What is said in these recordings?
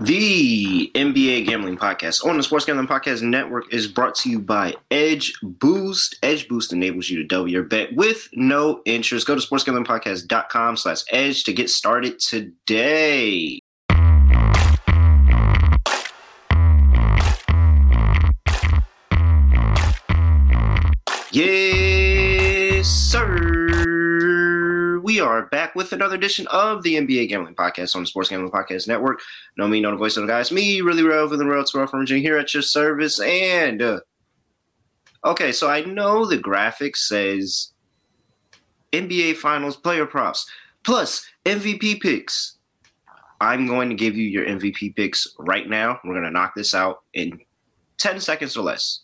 The NBA Gambling Podcast on the Sports Gambling Podcast Network is brought to you by Edge Boost. EdgeBoost enables you to double your bet with no interest. Go to sportsgamblingpodcast.com slash edge to get started today. Yes, We are back with another edition of the NBA Gambling Podcast on the Sports Gambling Podcast Network. No me, no the voice of the guys. Me, really real over the road to from Virginia here at your service. And uh, okay, so I know the graphic says NBA Finals player props plus MVP picks. I'm going to give you your MVP picks right now. We're going to knock this out in 10 seconds or less.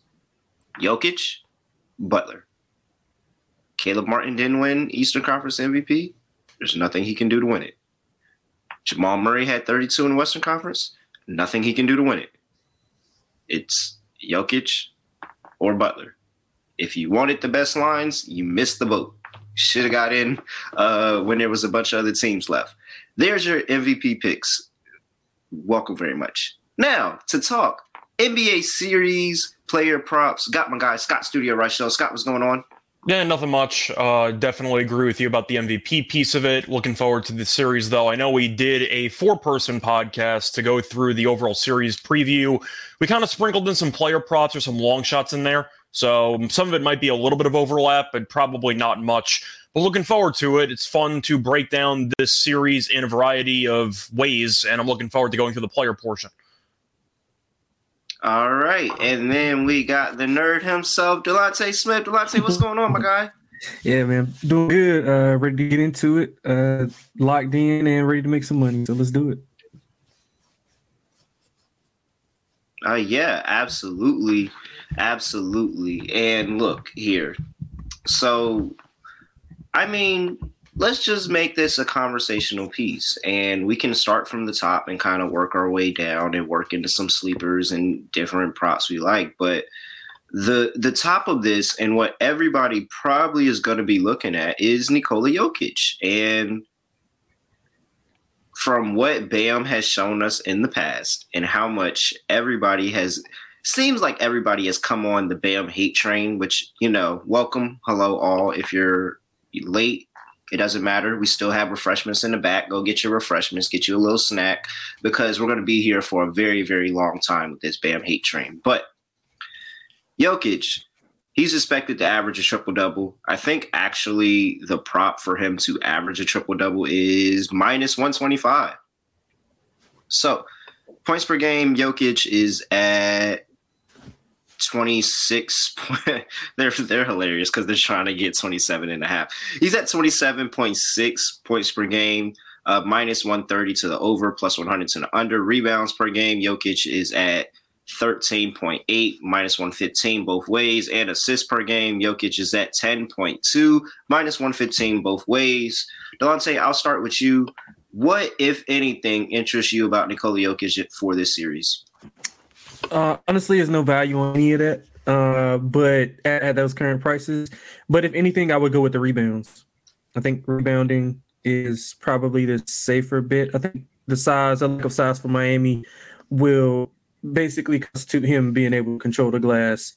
Jokic, Butler. Caleb Martin didn't win Eastern Conference MVP. There's nothing he can do to win it. Jamal Murray had 32 in Western Conference. Nothing he can do to win it. It's Jokic or Butler. If you wanted the best lines, you missed the boat. Should have got in uh, when there was a bunch of other teams left. There's your MVP picks. Welcome very much. Now to talk NBA series player props. Got my guy Scott Studio right show. Scott, what's going on? Yeah, nothing much. Uh, definitely agree with you about the MVP piece of it. Looking forward to the series, though. I know we did a four person podcast to go through the overall series preview. We kind of sprinkled in some player props or some long shots in there. So some of it might be a little bit of overlap, but probably not much. But looking forward to it. It's fun to break down this series in a variety of ways, and I'm looking forward to going through the player portion. All right, and then we got the nerd himself, Delonte Smith. Delonte, what's going on, my guy? Yeah, man, doing good. Uh, ready to get into it. Uh, locked in and ready to make some money. So let's do it. Uh, yeah, absolutely, absolutely. And look here. So, I mean, let's just make this a conversational piece and we can start from the top and kind of work our way down and work into some sleepers and different props we like but the the top of this and what everybody probably is going to be looking at is Nikola Jokic and from what Bam has shown us in the past and how much everybody has seems like everybody has come on the Bam hate train which you know welcome hello all if you're late it doesn't matter. We still have refreshments in the back. Go get your refreshments, get you a little snack because we're going to be here for a very, very long time with this Bam hate train. But Jokic, he's expected to average a triple double. I think actually the prop for him to average a triple double is minus 125. So points per game, Jokic is at 26 they're they're hilarious because they're trying to get 27 and a half. He's at 27.6 points per game uh, minus 130 to the over plus 100 to the under. Rebounds per game Jokic is at 13.8 minus 115 both ways. And assists per game Jokic is at 10.2 minus 115 both ways. Delonte I'll start with you. What if anything interests you about Nikola Jokic for this series uh, honestly, there's no value on any of that. Uh, but at, at, those current prices, but if anything, I would go with the rebounds. I think rebounding is probably the safer bit. I think the size, a lack of size for Miami, will basically constitute him being able to control the glass.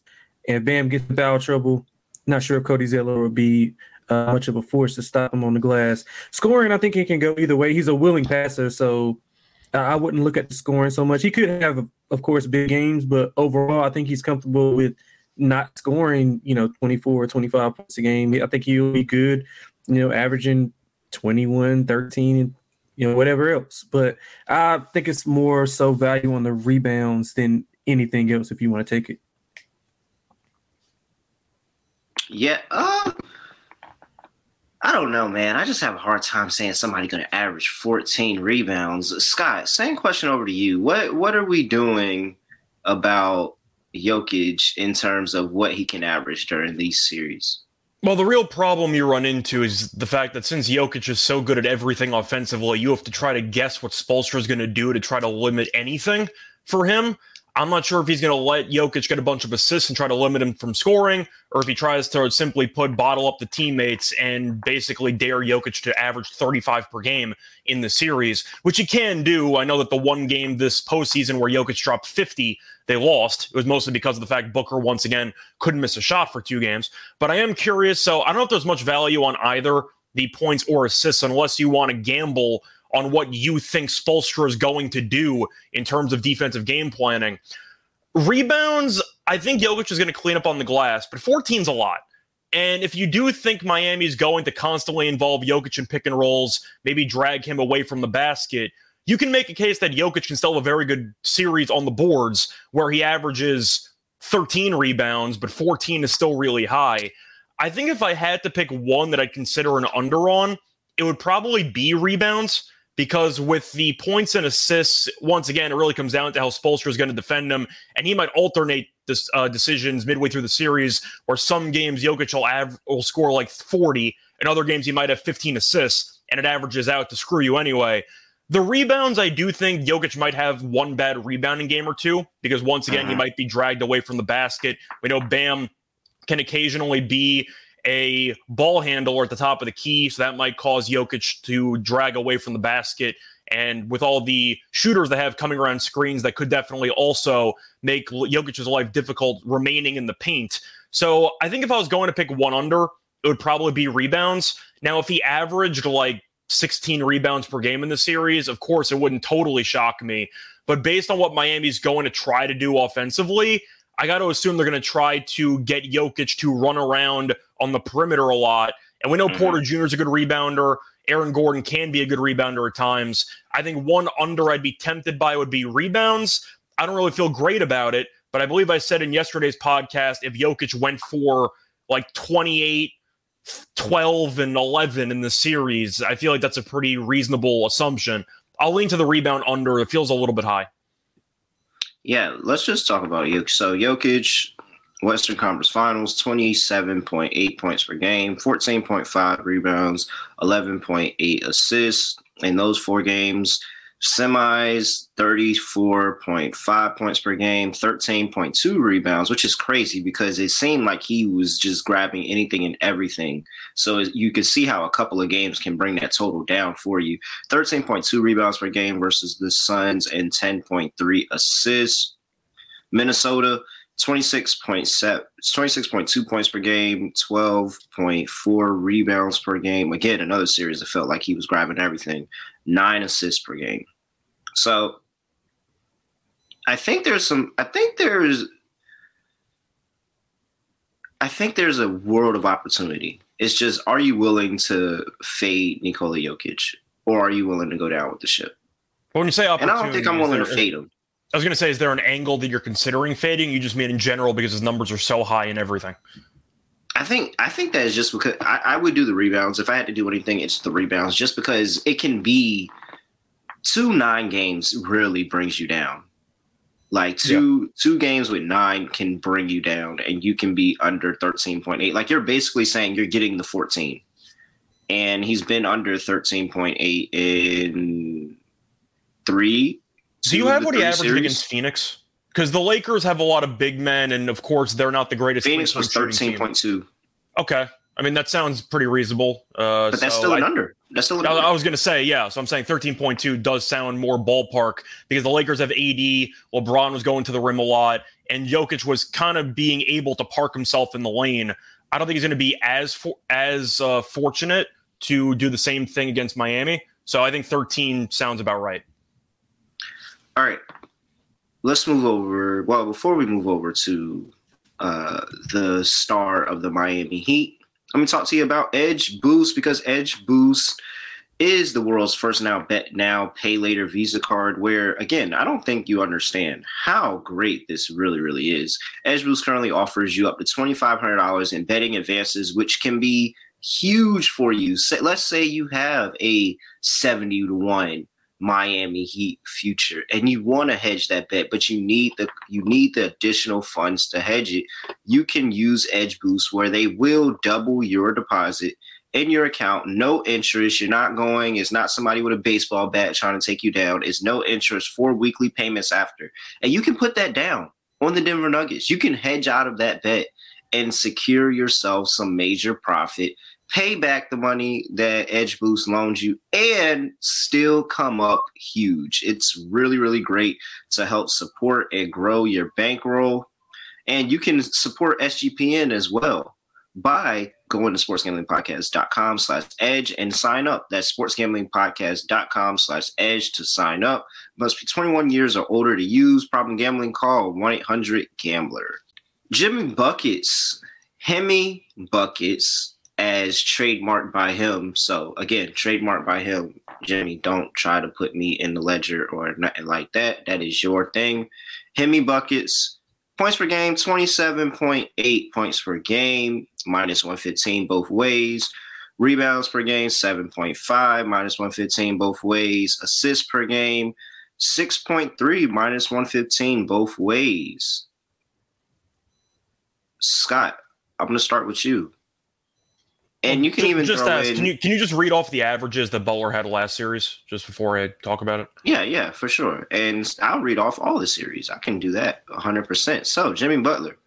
And Bam gets foul trouble. Not sure if Cody Zeller will be uh, much of a force to stop him on the glass. Scoring, I think he can go either way. He's a willing passer, so I wouldn't look at the scoring so much. He could have, of course, big games, but overall, I think he's comfortable with not scoring, you know, 24 or 25 points a game. I think he'll be good, you know, averaging 21, 13, and, you know, whatever else. But I think it's more so value on the rebounds than anything else if you want to take it. Yeah. Uh, I don't know, man. I just have a hard time saying somebody going to average 14 rebounds. Scott, same question over to you. What what are we doing about Jokic in terms of what he can average during these series? Well, the real problem you run into is the fact that since Jokic is so good at everything offensively, you have to try to guess what Spoelstra is going to do to try to limit anything for him. I'm not sure if he's going to let Jokic get a bunch of assists and try to limit him from scoring, or if he tries to simply put bottle up the teammates and basically dare Jokic to average 35 per game in the series, which he can do. I know that the one game this postseason where Jokic dropped 50, they lost. It was mostly because of the fact Booker once again couldn't miss a shot for two games. But I am curious. So I don't know if there's much value on either the points or assists unless you want to gamble on what you think Spoelstra is going to do in terms of defensive game planning. Rebounds, I think Jokic is going to clean up on the glass, but 14's a lot. And if you do think Miami's going to constantly involve Jokic in pick and rolls, maybe drag him away from the basket, you can make a case that Jokic can still have a very good series on the boards where he averages 13 rebounds, but 14 is still really high. I think if I had to pick one that I'd consider an under on, it would probably be rebounds because with the points and assists, once again, it really comes down to how Spoelstra is going to defend them, and he might alternate this, uh, decisions midway through the series, where some games Jokic will, av- will score like 40, and other games he might have 15 assists, and it averages out to screw you anyway. The rebounds, I do think Jokic might have one bad rebounding game or two, because once again, he might be dragged away from the basket. We know Bam can occasionally be a ball handler at the top of the key, so that might cause Jokic to drag away from the basket. And with all the shooters they have coming around screens, that could definitely also make Jokic's life difficult remaining in the paint. So I think if I was going to pick one under, it would probably be rebounds. Now, if he averaged like 16 rebounds per game in the series, of course, it wouldn't totally shock me. But based on what Miami's going to try to do offensively, I got to assume they're going to try to get Jokic to run around on the perimeter a lot. And we know mm-hmm. Porter Jr. is a good rebounder. Aaron Gordon can be a good rebounder at times. I think one under I'd be tempted by would be rebounds. I don't really feel great about it, but I believe I said in yesterday's podcast if Jokic went for like 28, 12, and 11 in the series, I feel like that's a pretty reasonable assumption. I'll lean to the rebound under. It feels a little bit high. Yeah, let's just talk about Jokic. So Jokic, Western Conference Finals, 27.8 points per game, 14.5 rebounds, 11.8 assists in those four games semis 34.5 points per game 13.2 rebounds which is crazy because it seemed like he was just grabbing anything and everything. So you can see how a couple of games can bring that total down for you. 13.2 rebounds per game versus the suns and 10.3 assists. Minnesota 26.7 26.2 points per game 12.4 rebounds per game. Again another series that felt like he was grabbing everything. Nine assists per game. So i think there's some i think there's i think there's a world of opportunity. It's just are you willing to fade nikola jokic or are you willing to go down with the ship? When you say and i don't think i'm willing there, to fade him I was going to say, is there an angle that you're considering fading? You just mean in general because his numbers are so high and everything. I think I think that is just because I, I, would do the rebounds if I had to do anything. It's the rebounds, just because it can be two nine games really brings you down. Like two yeah. two games with nine can bring you down, and you can be under thirteen point eight. Like you're basically saying you're getting the fourteen, and he's been under thirteen point eight in three do you have what he averaged series? against Phoenix? Because the Lakers have a lot of big men, and of course they're not the greatest. Phoenix was thirteen point two. Okay, I mean that sounds pretty reasonable. Uh, but that's so still an I, under. That's still. An I, under. I was going to say yeah. So I'm saying thirteen point two does sound more ballpark because the Lakers have AD. LeBron was going to the rim a lot, and Jokic was kind of being able to park himself in the lane. I don't think he's going to be as for, as uh, fortunate to do the same thing against Miami. So I think 13 sounds about right. All right. Let's move over. Well, before we move over to uh, the star of the Miami Heat, let me talk to you about EdgeBoost because EdgeBoost is the world's first now bet now pay later Visa card. Where again, I don't think you understand how great this really, really is. EdgeBoost currently offers you up to twenty five hundred dollars in betting advances, which can be huge for you. say, Let's say you have a seventy to one Miami Heat future, and you want to hedge that bet, but you need the you need the additional funds to hedge it. You can use EdgeBoost, where they will double your deposit in your account, no interest. You're not going, it's not somebody with a baseball bat trying to take you down. It's no interest for weekly payments after. And you can put that down on the Denver Nuggets. You can hedge out of that bet and secure yourself some major profit, pay back the money that EdgeBoost loans you, and still come up huge. It's really, really great to help support and grow your bankroll. And you can support SGPN as well by going to sportsgamblingpodcast.com slash edge and sign up. That's sportsgamblingpodcast.com slash edge to sign up. Must be 21 years or older to use. Problem gambling, call 1-800-GAMBLER. Jimmy Buckets, Himmy Buckets as trademarked by him. So again, trademarked by him. Jimmy, don't try to put me in the ledger or nothing like that. That is your thing. Himmy Buckets Points per game, 27.8 points per game, minus 115 both ways. Rebounds per game, 7.5, minus 115 both ways. Assists per game, 6.3, minus 115 both ways. Scott, I'm going to start with you. And you can just, even just ask. in, Can you can you just read off the averages that Butler had last series just before I talk about it? Yeah, yeah, for sure. And I'll read off all the series. I can do that 100%. So, Jimmy Butler,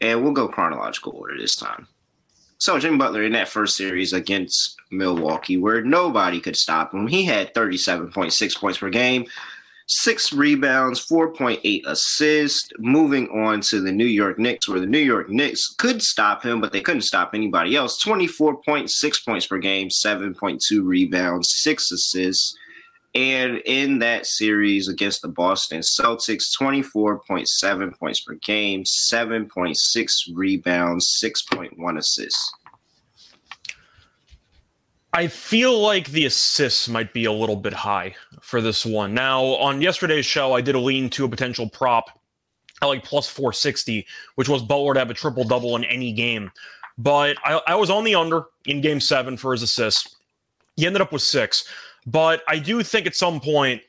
and we'll go chronological order this time. So, Jimmy Butler in that first series against Milwaukee, where nobody could stop him, he had 37.6 points per game, six rebounds, 4.8 assists. Moving on to the New York Knicks, where the New York Knicks could stop him, but they couldn't stop anybody else. 24.6 points per game, 7.2 rebounds, six assists. And in that series against the Boston Celtics, 24.7 points per game, 7.6 rebounds, 6.1 assists. I feel like the assists might be a little bit high for this one. Now, on yesterday's show, I did a lean to a potential prop at like plus 460, which was Butler to have a triple double in any game. But I, I was on the under in game seven for his assists. He ended up with six. But I do think at some point,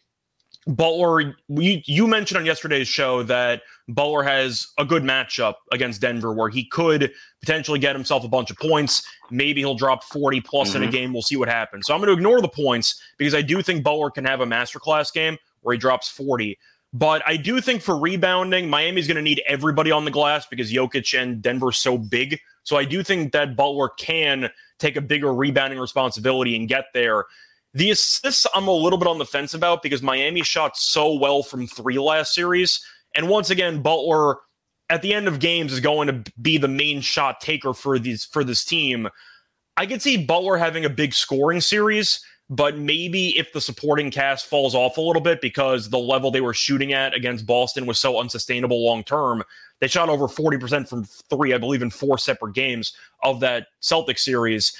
Butler, you, you mentioned on yesterday's show that Butler has a good matchup against Denver where he could potentially get himself a bunch of points. Maybe he'll drop 40 plus in a Mhm. game. We'll see what happens. So I'm going to ignore the points because I do think Butler can have a masterclass game where he drops 40. But I do think for rebounding, Miami's going to need everybody on the glass because Jokic and Denver's so big. So I do think that Butler can take a bigger rebounding responsibility and get there. The assists, I'm a little bit on the fence about because Miami shot so well from three last series. And once again, Butler at the end of games is going to be the main shot taker for these for this team. I could see Butler having a big scoring series, but maybe if the supporting cast falls off a little bit because the level they were shooting at against Boston was so unsustainable long term, they shot over 40% from three, I believe, in four separate games of that Celtic series.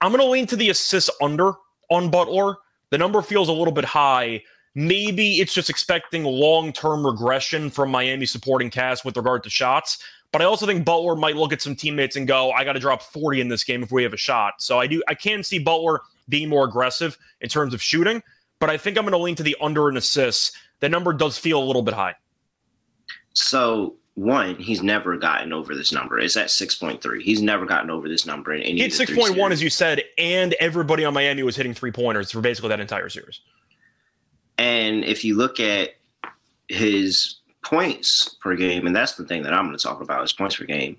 I'm going to lean to the assists under on Butler. The number feels a little bit high. Maybe it's just expecting long term regression from Miami supporting cast with regard to shots. But I also think Butler might look at some teammates and go, I got to drop 40 in this game if we have a shot. So I do, I can see Butler being more aggressive in terms of shooting, but I think I'm going to lean to the under in assists. The number does feel a little bit high. So, one, he's never gotten over this number. It's at 6.3. He's never gotten over this number in any He had of the three 6.1, series. as you said, and everybody on Miami was hitting three pointers for basically that entire series. And if you look at his points per game, and that's the thing that I'm going to talk about is points per game.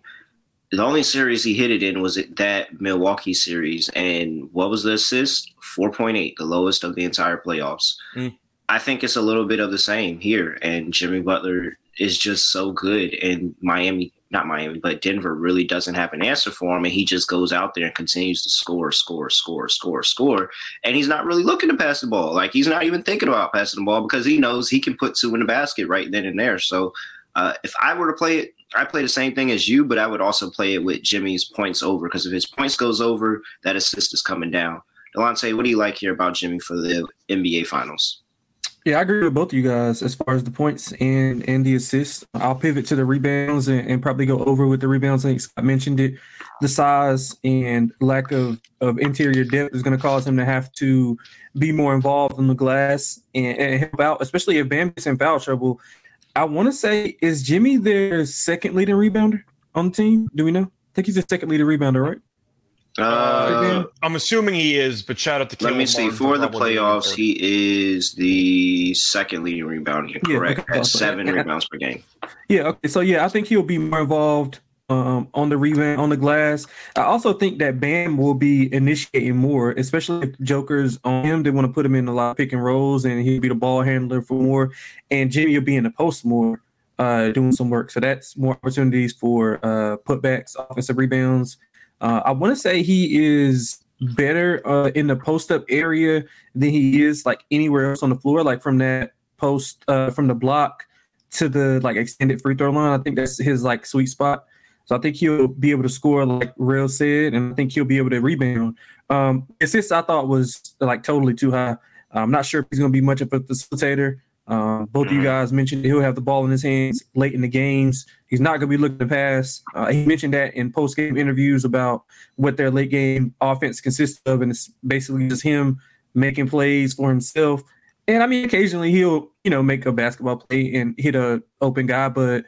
The only series he hit it in was it that Milwaukee series, and what was the assist? Four point eight, the lowest of the entire playoffs. Mm. I think it's a little bit of the same here, and Jimmy Butler is just so good, and Miami, not Miami, but Denver really doesn't have an answer for him, and he just goes out there and continues to score, score, score, score, score, and he's not really looking to pass the ball. Like he's not even thinking about passing the ball because he knows he can put two in the basket right then and there. So uh, if I were to play it, I play the same thing as you, but I would also play it with Jimmy's points over because if his points goes over, that assist is coming down. Delonte, what do you like here about Jimmy for the NBA Finals? Yeah, I agree with both of you guys as far as the points and and the assists. I'll pivot to the rebounds and, and probably go over with the rebounds. I think Scott mentioned it. The size and lack of, of interior depth is going to cause him to have to be more involved in the glass and, and help out, especially if Bam Bambi's in foul trouble. I want to say, is Jimmy their second leading rebounder on the team? Do we know? I think he's the second leading rebounder, right? Uh, I'm assuming he is, but shout out to let me see. Martin For the playoffs, he is the second leading rebounder. You're Yeah, correct. okay. At seven rebounds per game. Yeah. Okay. So yeah, I think he'll be more involved um, on the rebound on the glass. I also think that Bam will be initiating more, especially if Joker's on him. They want to put him in a lot of pick and rolls, and he'll be the ball handler for more. And Jimmy will be in the post more, uh, doing some work. So that's more opportunities for uh, putbacks, offensive rebounds. Uh, I want to say he is better uh, in the post up area than he is like anywhere else on the floor, like from that post uh, from the block to the like extended free throw line. I think that's his like sweet spot. So I think he'll be able to score like Real said, and I think he'll be able to rebound. Um, assists I thought was like totally too high. I'm not sure if he's going to be much of a facilitator. Uh, both of you guys mentioned he'll have the ball in his hands late in the games. He's not going to be looking to pass. Uh, he mentioned that in post game interviews about what their late game offense consists of, and it's basically just him making plays for himself. And I mean, occasionally he'll you know make a basketball play and hit a open guy, but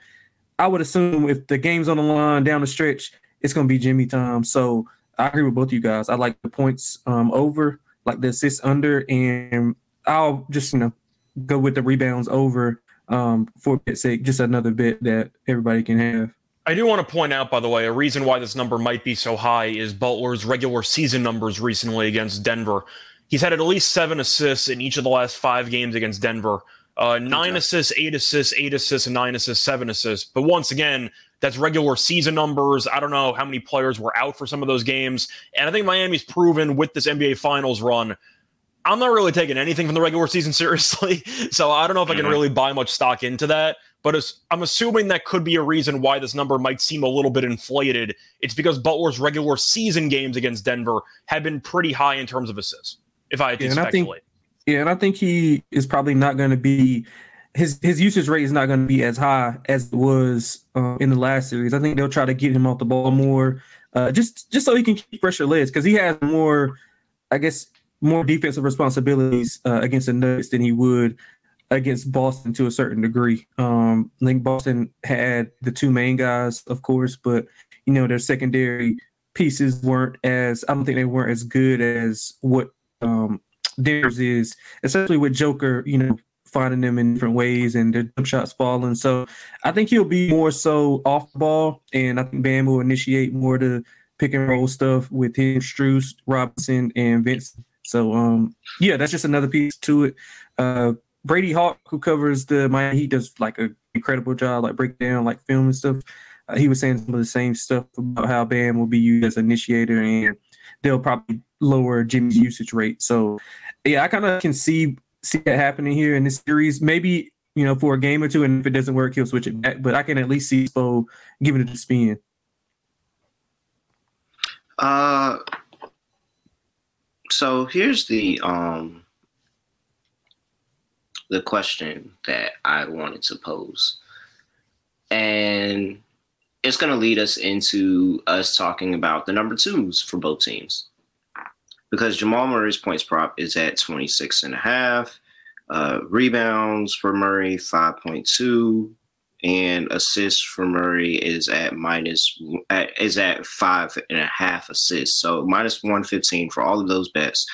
I would assume if the game's on the line down the stretch, it's going to be Jimmy time. So I agree with both of you guys. I like the points um, over, like the assists under, and I'll just you know go with the rebounds over um, for bit's sake. Just another bit that everybody can have. I do want to point out, by the way, a reason why this number might be so high is Butler's regular season numbers recently against Denver. He's had at least seven assists in each of the last five games against Denver. Uh, nine Okay. assists, eight assists, eight assists, and nine assists, seven assists. But once again, that's regular season numbers. I don't know how many players were out for some of those games. And I think Miami's proven with this NBA Finals run. I'm not really taking anything from the regular season seriously. So I don't know if I can Mhm. really buy much stock into that. But as, I'm assuming that could be a reason why this number might seem a little bit inflated. It's because Butler's regular season games against Denver have been pretty high in terms of assists, if I had to Yeah, and I think- speculate. Yeah, and I think he is probably not going to be his his usage rate is not going to be as high as it was uh, in the last series. I think they'll try to get him off the ball more, uh, just just so he can keep fresher legs because he has more, I guess, more defensive responsibilities uh, against the Nuggets than he would against Boston to a certain degree. Um, I think Boston had the two main guys, of course, but you know their secondary pieces weren't as I don't think they weren't as good as what um, theirs is, especially with Joker, you know, finding them in different ways and their jump shots falling. So I think he'll be more so off the ball, and I think Bam will initiate more the pick and roll stuff with him, Strus, Robinson, and Vincent. So um, yeah, that's just another piece to it. Uh, Brady Hawk, who covers the Miami Heat, does like an incredible job, like breakdown, like film and stuff. Uh, he was saying some of the same stuff about how Bam will be used as initiator, and they'll probably lower Jimmy's usage rate. So yeah, I kind of can see see that happening here in this series. Maybe you know for a game or two, and if it doesn't work, he'll switch it back. But I can at least see Spo giving it a spin. Uh, so here's the um the question that I wanted to pose, and it's going to lead us into us talking about the number twos for both teams because Jamal Murray's points prop is at 26 and a half. Uh, rebounds for Murray 5.2 and assists for Murray is at minus is at five and a half assists. So minus 115 for all of those bets.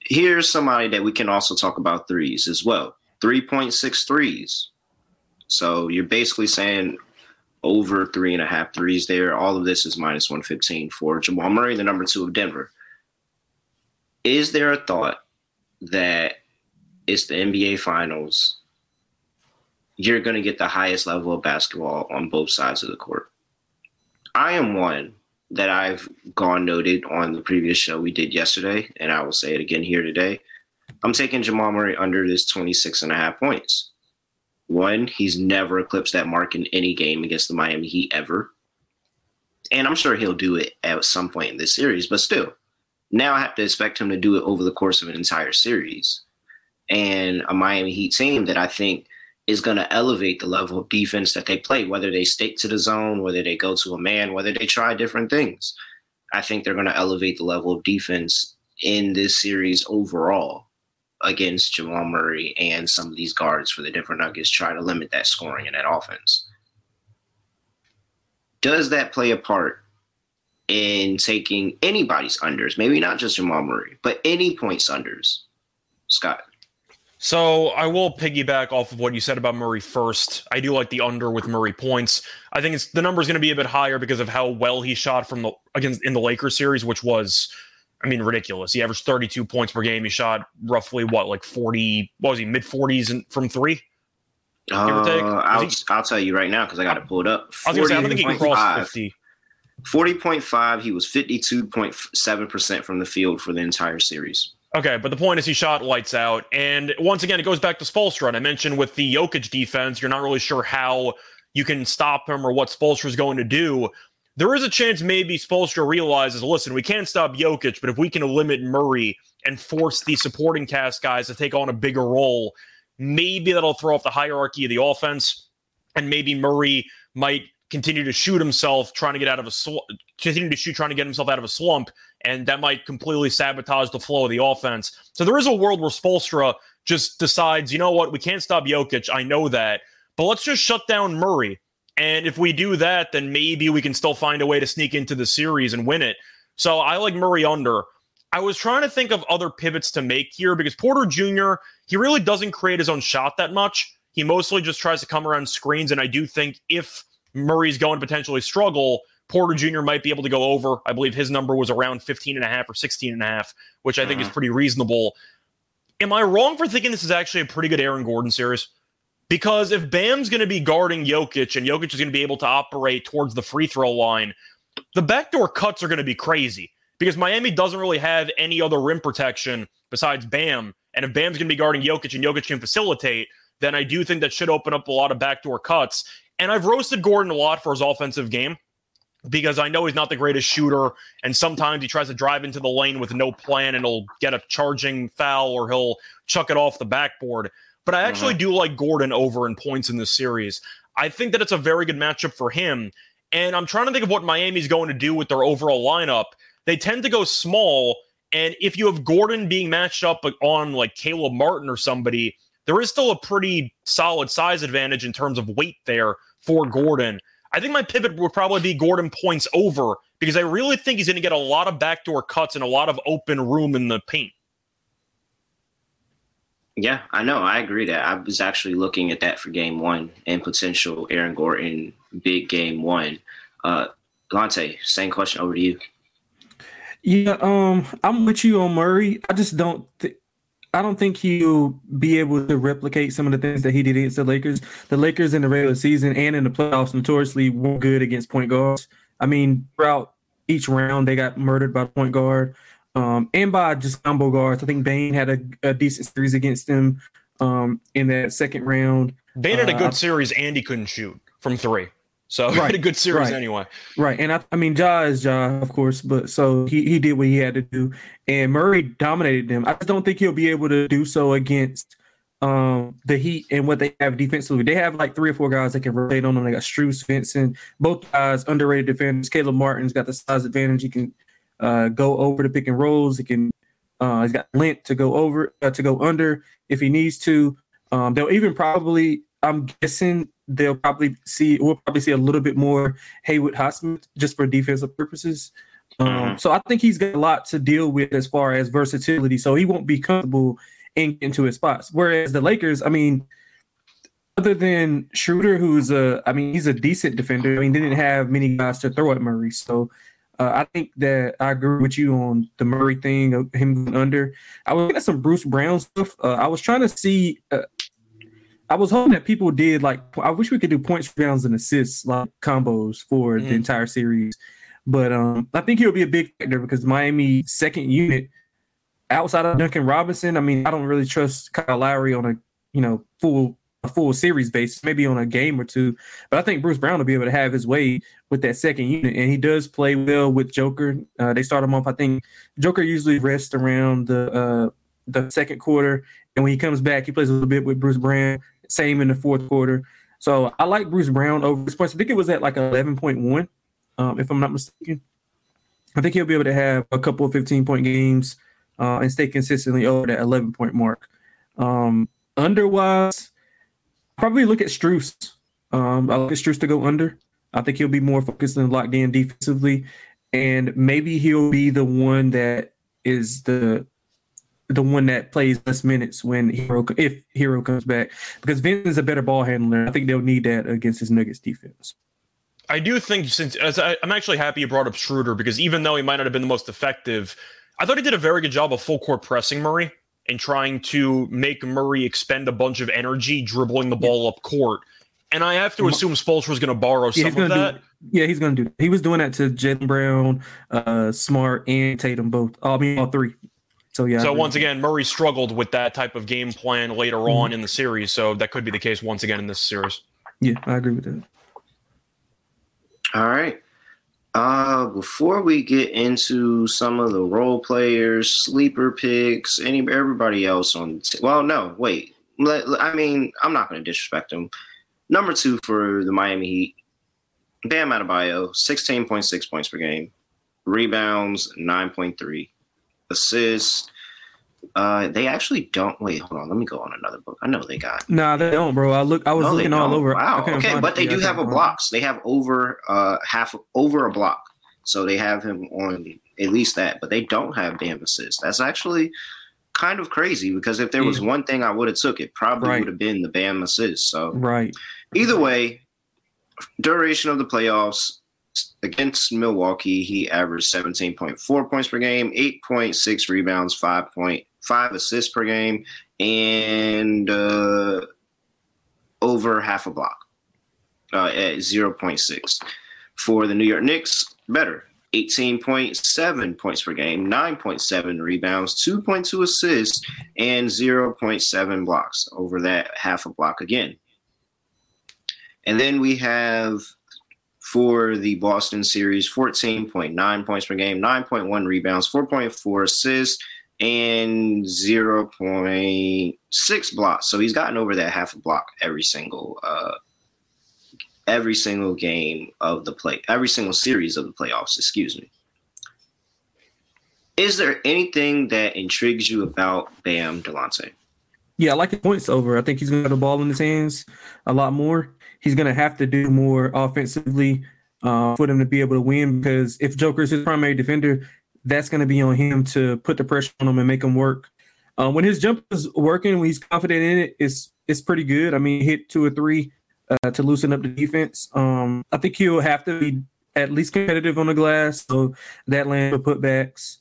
Here's somebody that we can also talk about threes as well. 3.6 threes. So you're basically saying over three and a half threes there. All of this is minus 115 for Jamal Murray, the number two of Denver. Is there a thought that it's the NBA Finals? You're going to get the highest level of basketball on both sides of the court. I am one that I've gone noted on the previous show we did yesterday, and I will say it again here today. I'm taking Jamal Murray under this 26 and a half points. One, he's never eclipsed that mark in any game against the Miami Heat ever. And I'm sure he'll do it at some point in this series, but still, now I have to expect him to do it over the course of an entire series. And a Miami Heat team that I think is going to elevate the level of defense that they play, whether they stick to the zone, whether they go to a man, whether they try different things. I think they're going to elevate the level of defense in this series overall against Jamal Murray and some of these guards for the different Nuggets, try to limit that scoring and that offense. Does that play a part in taking anybody's unders, maybe not just Jamal Murray, but any points unders. Scott. So I will piggyback off of what you said about Murray first. I do like the under with Murray points. I think it's the number is going to be a bit higher because of how well he shot from the against in the Lakers series, which was, I mean, ridiculous. He averaged 32 points per game. He shot roughly what, like 40? What was he? Mid 40s from three. Uh, I'll, I'll tell you right now because I got to pull it up. I was going to say I think he crossed 50. 40.5. He was 52.7 percent from the field for the entire series. Okay, but the point is he shot lights out. And once again, it goes back to Spoelstra. And I mentioned with the Jokic defense, you're not really sure how you can stop him or what Spoelstra is going to do. There is a chance maybe Spoelstra realizes, listen, we can't stop Jokic, but if we can limit Murray and force the supporting cast guys to take on a bigger role, maybe that'll throw off the hierarchy of the offense. And maybe Murray might continue to shoot himself, trying to get out of a sl- continue to shoot, trying to get himself out of a slump, and that might completely sabotage the flow of the offense. So there is a world where Spoelstra just decides, you know what, we can't stop Jokic. I know that, but let's just shut down Murray. And if we do that, then maybe we can still find a way to sneak into the series and win it. So I like Murray under. I was trying to think of other pivots to make here because Porter Jr., he really doesn't create his own shot that much. He mostly just tries to come around screens. And I do think if Murray's going to potentially struggle, Porter Jr. might be able to go over. I believe his number was around 15 and a half or 16 and a half, which I think is mm-hmm. pretty reasonable. Am I wrong for thinking this is actually a pretty good Aaron Gordon series? Because if Bam's going to be guarding Jokic and Jokic is going to be able to operate towards the free throw line, the backdoor cuts are going to be crazy because Miami doesn't really have any other rim protection besides Bam. And if Bam's going to be guarding Jokic and Jokic can facilitate, then I do think that should open up a lot of backdoor cuts. And I've roasted Gordon a lot for his offensive game because I know he's not the greatest shooter. And sometimes he tries to drive into the lane with no plan and he'll get a charging foul or he'll chuck it off the backboard. But I actually uh-huh. do like Gordon over in points in this series. I think that it's a very good matchup for him. And I'm trying to think of what Miami's going to do with their overall lineup. They tend to go small. And if you have Gordon being matched up on like Caleb Martin or somebody, there is still a pretty solid size advantage in terms of weight there for Gordon. I think my pivot would probably be Gordon points over because I really think he's going to get a lot of backdoor cuts and a lot of open room in the paint. Yeah, I know. I agree that I was actually looking at that for game one and potential Aaron Gordon big game one. Uh, Lante, same question over to you. Yeah, um, I'm with you on Murray. I just don't. Th- I don't think he'll be able to replicate some of the things that he did against the Lakers. The Lakers in the regular season and in the playoffs notoriously weren't good against point guards. I mean, throughout each round, they got murdered by point guard um, and by just combo guards. I think Bane had a, a decent series against them um, in that second round. Bane had a uh, good uh, series and he couldn't shoot from three. So right, had a good series right, anyway. Right. And I, I mean, Ja is Ja, of course, but so he, he did what he had to do. And Murray dominated them. I just don't think he'll be able to do so against um, the Heat and what they have defensively. They have like three or four guys that can rotate on them. They got Strus, Vincent, both guys underrated defenders. Caleb Martin's got the size advantage. He can uh, go over the pick and rolls. He can. Uh, he's got length to go over uh, to go under if he needs to. Um, they'll even probably. I'm guessing they'll probably see we'll probably see a little bit more Haywood Highsmith just for defensive purposes. Um, mm-hmm. So I think he's got a lot to deal with as far as versatility. So he won't be comfortable in, into his spots. Whereas the Lakers, I mean, other than Schroeder, who's a, I mean, he's a decent defender. I mean, they didn't have many guys to throw at Murray. So uh, I think that I agree with you on the Murray thing, of him under. I was looking at some Bruce Brown stuff. Uh, I was trying to see. Uh, I was hoping that people did like. I wish we could do points, rebounds, and assists like combos for mm. the entire series. But um, I think he'll be a big factor because Miami second unit outside of Duncan Robinson. I mean, I don't really trust Kyle Lowry on a you know full a full series basis, maybe on a game or two. But I think Bruce Brown will be able to have his way with that second unit, and he does play well with Joker. Uh, they start him off. I think Joker usually rests around the uh, the second quarter, and when he comes back, he plays a little bit with Bruce Brown. Same in the fourth quarter. So I like Bruce Brown over this points. I think it was at like 11.1, um, if I'm not mistaken. I think he'll be able to have a couple of 15 point games uh, and stay consistently over that 11 point mark. Um, underwise, probably look at Strus. Um, I like Strus to go under. I think he'll be more focused and locked in defensively. and maybe he'll be the one that is the the one that plays less minutes when Herro if Herro comes back because Vince is a better ball handler. I think they'll need that against his Nuggets defense. I do think since as I, am actually happy you brought up Schroeder because even though he might not have been the most effective, I thought he did a very good job of full court pressing Murray and trying to make Murray expend a bunch of energy dribbling the ball up court. And I have to assume Spoelstra was going to borrow yeah, some of that. Do, yeah, he's going to do. That. He was doing that to Jaylen Brown, uh, Smart, and Tatum both. I mean, all three. So yeah. So once again, Murray struggled with that type of game plan later mm-hmm. on in the series. So that could be the case once again in this series. Yeah, I agree with that. All right. Uh, before we get into some of the role players, sleeper picks, any everybody else on, t- well, no, wait. I mean, I'm not going to disrespect them. Number two for the Miami Heat, Bam Adebayo, 16.6 points per game, rebounds 9.3, assists. Uh, they actually don't. Wait, hold on. Let me go on another book. I know they got. Nah, they don't, bro. I look. I was no, looking all over. Wow. Okay, but they do have a blocks. They have over uh half over a block, so they have him on at least that. But they don't have Bam assists. That's actually kind of crazy because if there was yeah. one thing I would have took, it probably right. would have been the Bam assist. So right. Either way, duration of the playoffs against Milwaukee, he averaged 17.4 points per game, 8.6 rebounds, 5.5 assists per game, and uh, over half a block uh, at 0.6. For the New York Knicks, better. 18.7 points per game, 9.7 rebounds, 2.2 assists, and 0.7 blocks over that half a block again. And then we have for the Boston series 14.9 points per game, 9.1 rebounds, 4.4 assists, and 0.6 blocks. So he's gotten over that half a block every single uh, every single game of the play, every single series of the playoffs, excuse me. Is there anything that intrigues you about Bam Delonte? Yeah, I like the points over. I think he's to have the ball in his hands a lot more he's going to have to do more offensively uh, for them to be able to win. Because if Joker is his primary defender, that's going to be on him to put the pressure on him and make him work. Uh, when his jump is working, when he's confident in it, it's it's pretty good. I mean, hit two or three uh, to loosen up the defense. Um, I think he'll have to be at least competitive on the glass, so that land for putbacks.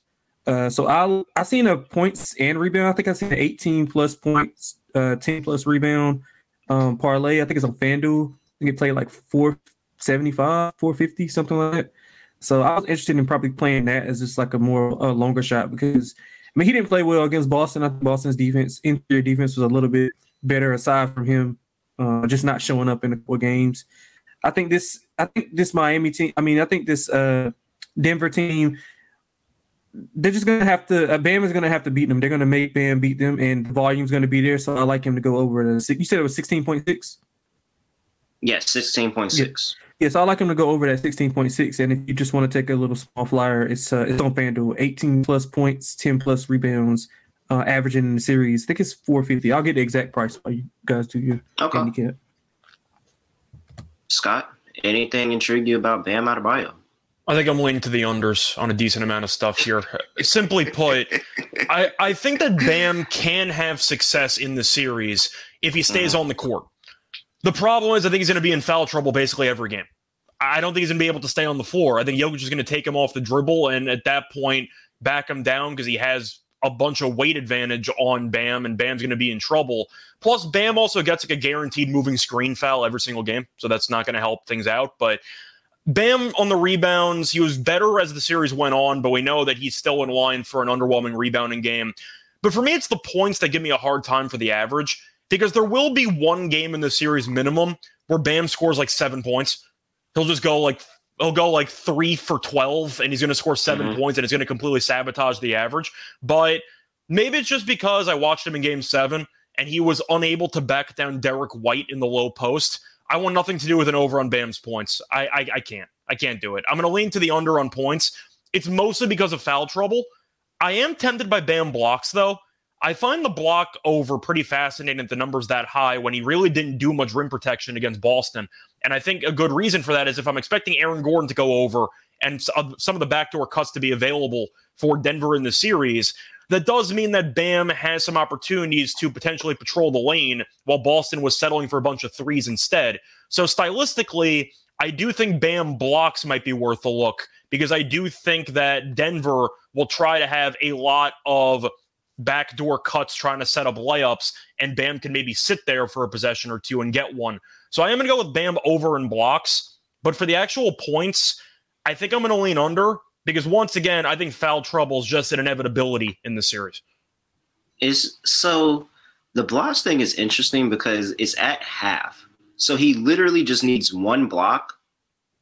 Uh, so I I seen a points and rebound. I think I seen 18 plus points, uh, 10 plus rebound um, parlay. I think it's on FanDuel. I think it played like 475, 450, something like that. So I was interested in probably playing that as just like a more a longer shot because I mean he didn't play well against Boston. I think Boston's defense, interior defense, was a little bit better aside from him uh, just not showing up in the four games. I think this I think this Miami team. I mean I think this uh, Denver team they're just gonna have to. Uh, Bam is gonna have to beat them. They're gonna make Bam beat them, and the volume's gonna be there. So I like him to go over the. You said it was sixteen point six. Yes, sixteen point six. Yes, I like him to go over that sixteen point six. And if you just want to take a little small flyer, it's uh, it's on FanDuel. Eighteen plus points, ten plus rebounds, uh, averaging in the series. I think it's four fifty. I'll get the exact price while you guys do your okay. handicap. Scott, anything intrigue you about Bam Adebayo? I think I'm leaning to the unders on a decent amount of stuff here. Simply put, I, I think that Bam can have success in the series if he stays mm-hmm. on the court. The problem is, I think he's going to be in foul trouble basically every game. I don't think he's going to be able to stay on the floor. I think Jokic is going to take him off the dribble and at that point back him down because he has a bunch of weight advantage on Bam, and Bam's going to be in trouble. Plus, Bam also gets like a guaranteed moving screen foul every single game, so that's not going to help things out. But Bam on the rebounds, he was better as the series went on, but we know that he's still in line for an underwhelming rebounding game. But for me, it's the points that give me a hard time for the average because there will be one game in the series minimum where Bam scores like seven points. He'll just go like he'll go like three for twelve, and he's going to score 7 mm-hmm. points, and it's going to completely sabotage the average. But maybe it's just because I watched him in Game Seven and he was unable to back down Derrick White in the low post. I want nothing to do with an over on Bam's points. I I, I can't. I can't do it. I'm going to lean to the under on points. It's mostly because of foul trouble. I am tempted by Bam blocks though. I find the block over pretty fascinating the numbers that high when he really didn't do much rim protection against Boston. And I think a good reason for that is if I'm expecting Aaron Gordon to go over and uh, some of the backdoor cuts to be available for Denver in the series, that does mean that Bam has some opportunities to potentially patrol the lane while Boston was settling for a bunch of threes instead. So stylistically, I do think Bam blocks might be worth a look because I do think that Denver will try to have a lot of backdoor cuts trying to set up layups, and Bam can maybe sit there for a possession or two and get one. So I am going to go with Bam over in blocks. But for the actual points, I think I'm going to lean under because once again, I think foul trouble is just an inevitability in the series. Is so the blocks thing is interesting because it's at half. So he literally just needs one block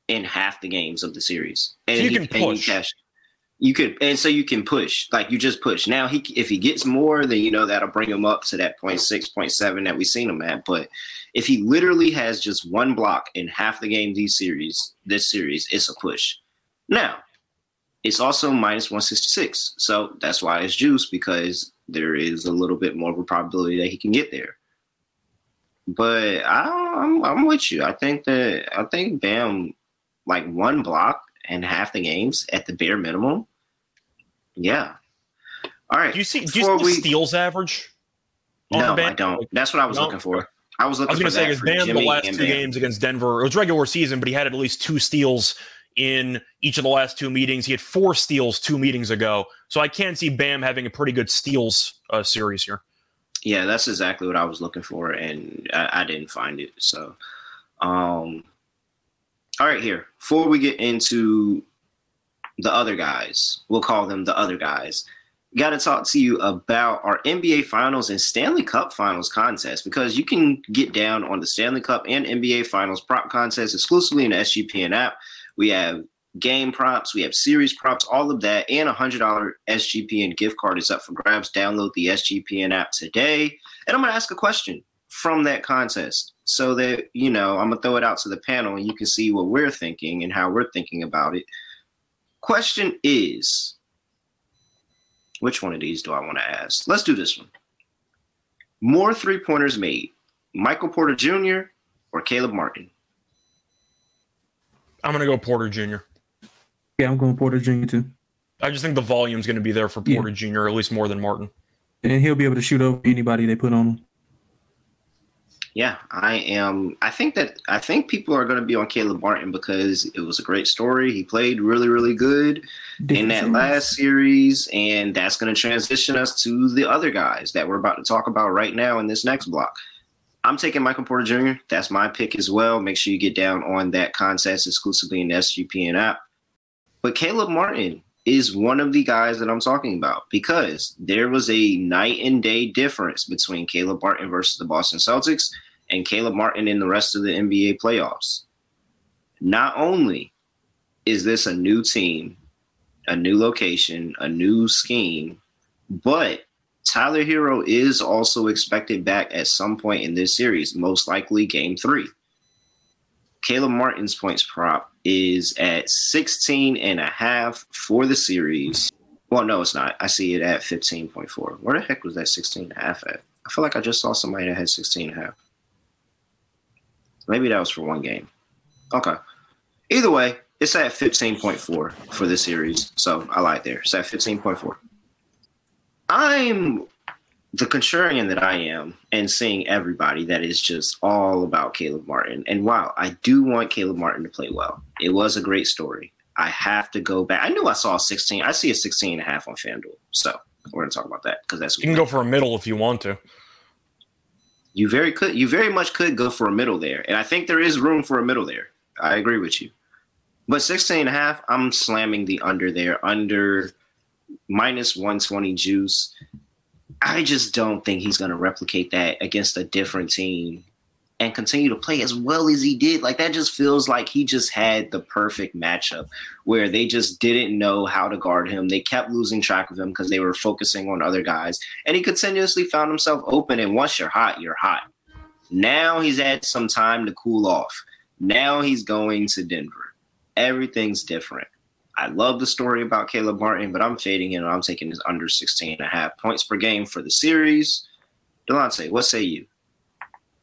in half the games of the series. And so you he, can push. Cash, you could, and so you can push, like you just push. Now he, if he gets more, then you know that'll bring him up to that point six, point seven that we've seen him at. But if he literally has just one block in half the game these series, this series, it's a push. Now, it's also minus one sixty six, so that's why it's juice because there is a little bit more of a probability that he can get there. But I, I'm, I'm with you. I think that I think Bam, like one block and half the games at the bare minimum yeah. All right. Do you see? Do you see we... steals average? No, I don't. That's what I was no. looking for. I was looking. For. I was going to say because Bam the last two Bam. games against Denver, it was regular season, but he had at least two steals in each of the last two meetings. He had four steals two meetings ago, so I can see Bam having a pretty good steals uh, series here. Yeah, that's exactly what I was looking for, and I, I didn't find it. So, um, all right, here before we get into the other guys. We'll call them the other guys. Got to talk to you about our NBA Finals and Stanley Cup Finals contest because you can get down on the Stanley Cup and NBA Finals prop contest exclusively in the SGPN app. We have game props, we have series props, all of that, and a hundred dollar SGPN gift card is up for grabs. Download the SGPN app today, and I'm gonna ask a question from that contest so that you know I'm gonna throw it out to the panel and you can see what we're thinking and how we're thinking about it. Question is which one of these do I want to ask? Let's do this one. More three pointers made Michael Porter Jr. or Caleb Martin? I'm going to go Porter Jr. Yeah, I'm going Porter Jr. too. I just think the volume's going to be there for Porter yeah. Jr., at least more than Martin. And he'll be able to shoot over anybody they put on him yeah, I am. I think that I think people are going to be on Caleb Martin because it was a great story. He played really, really good in that last series, and that's going to transition us to the other guys that we're about to talk about right now in this next block. I'm taking Michael Porter Jr. That's my pick as well. Make sure you get down on that contest exclusively in the SGPN app. But Caleb Martin is one of the guys that I'm talking about because there was a night and day difference between Caleb Martin versus the Boston Celtics and Caleb Martin in the rest of the NBA playoffs. Not only is this a new team, a new location, a new scheme, but Tyler Herro is also expected back at some point in this series, most likely game three. Caleb Martin's points prop is at 16 and a half for the series. Well, no, it's not. I see it at 15.4. Where the heck was that 16 and a half at? I feel like I just saw somebody that had 16 and a half. Maybe that was for one game. Okay. Either way, it's at 15.4 for this series. So I like there. It's at 15.4. I'm the contrarian that I am and seeing everybody that is just all about Caleb Martin. And wow, I do want Caleb Martin to play well. It was a great story. I have to go back. I knew I saw 16. I see a 16 and a half on FanDuel. So we're going to talk about that because that's You can go for a middle if you want to. You very could you very much could go for a middle there. And I think there is room for a middle there. I agree with you. But 16 and a half, I'm slamming the under there, under minus 120 juice. I just don't think he's going to replicate that against a different team and continue to play as well as he did. Like that just feels like he just had the perfect matchup where they just didn't know how to guard him. They kept losing track of him because they were focusing on other guys. And he continuously found himself open. And once you're hot, you're hot. Now he's had some time to cool off. Now he's going to Denver. Everything's different. I love the story about Caleb Martin, but I'm fading him. I'm taking his under 16 and a half points per game for the series. Delonte, what say you?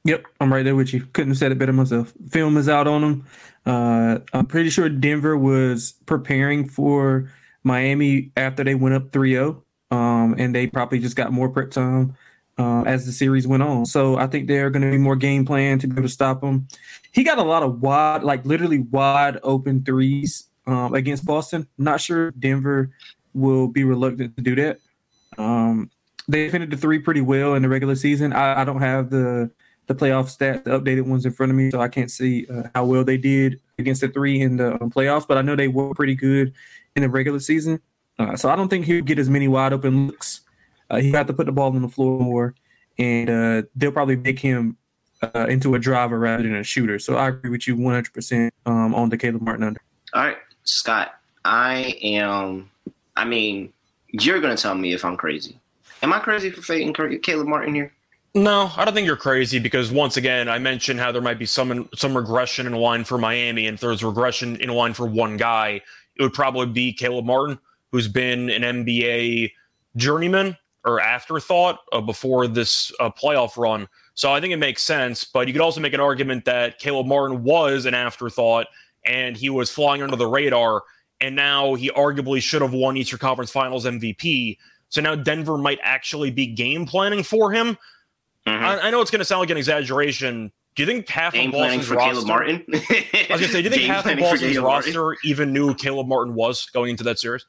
Yep, I'm right there with you. Couldn't have said it better myself. Film is out on him. Uh, I'm pretty sure Denver was preparing for Miami after they went up 3 0. Um, and they probably just got more prep time uh, as the series went on. So I think they're going to be more game plan to be able to stop him. He got a lot of wide, like literally wide open threes um, against Boston. Not sure Denver will be reluctant to do that. Um, they defended the three pretty well in the regular season. I, I, don't have the the playoff stats, the updated ones in front of me, so I can't see uh, how well they did against the three in the um, playoffs. But I know they were pretty good in the regular season. Uh, so I don't think he'll get as many wide open looks. Uh, he got to put the ball on the floor more, and uh, they'll probably make him uh, into a driver rather than a shooter. So I agree with you 100% um, on the Caleb Martin under. All right, Scott. I am. I mean, you're going to tell me if I'm crazy. Am I crazy for fading Caleb Martin here? No, I don't think you're crazy because once again, I mentioned how there might be some some regression in line for Miami, and if there's regression in line for one guy, it would probably be Caleb Martin, who's been an NBA journeyman or afterthought uh, before this uh, playoff run. So I think it makes sense. But you could also make an argument that Caleb Martin was an afterthought and he was flying under the radar, and now he arguably should have won Eastern Conference Finals MVP. So now Denver might actually be game planning for him Mm-hmm. I, I, know it's going to sound like an exaggeration. Do you think half Game of Boston's for roster? Caleb Martin? I was going to say, do you think Game half of Boston's roster Martin? even knew Caleb Martin was going into that series?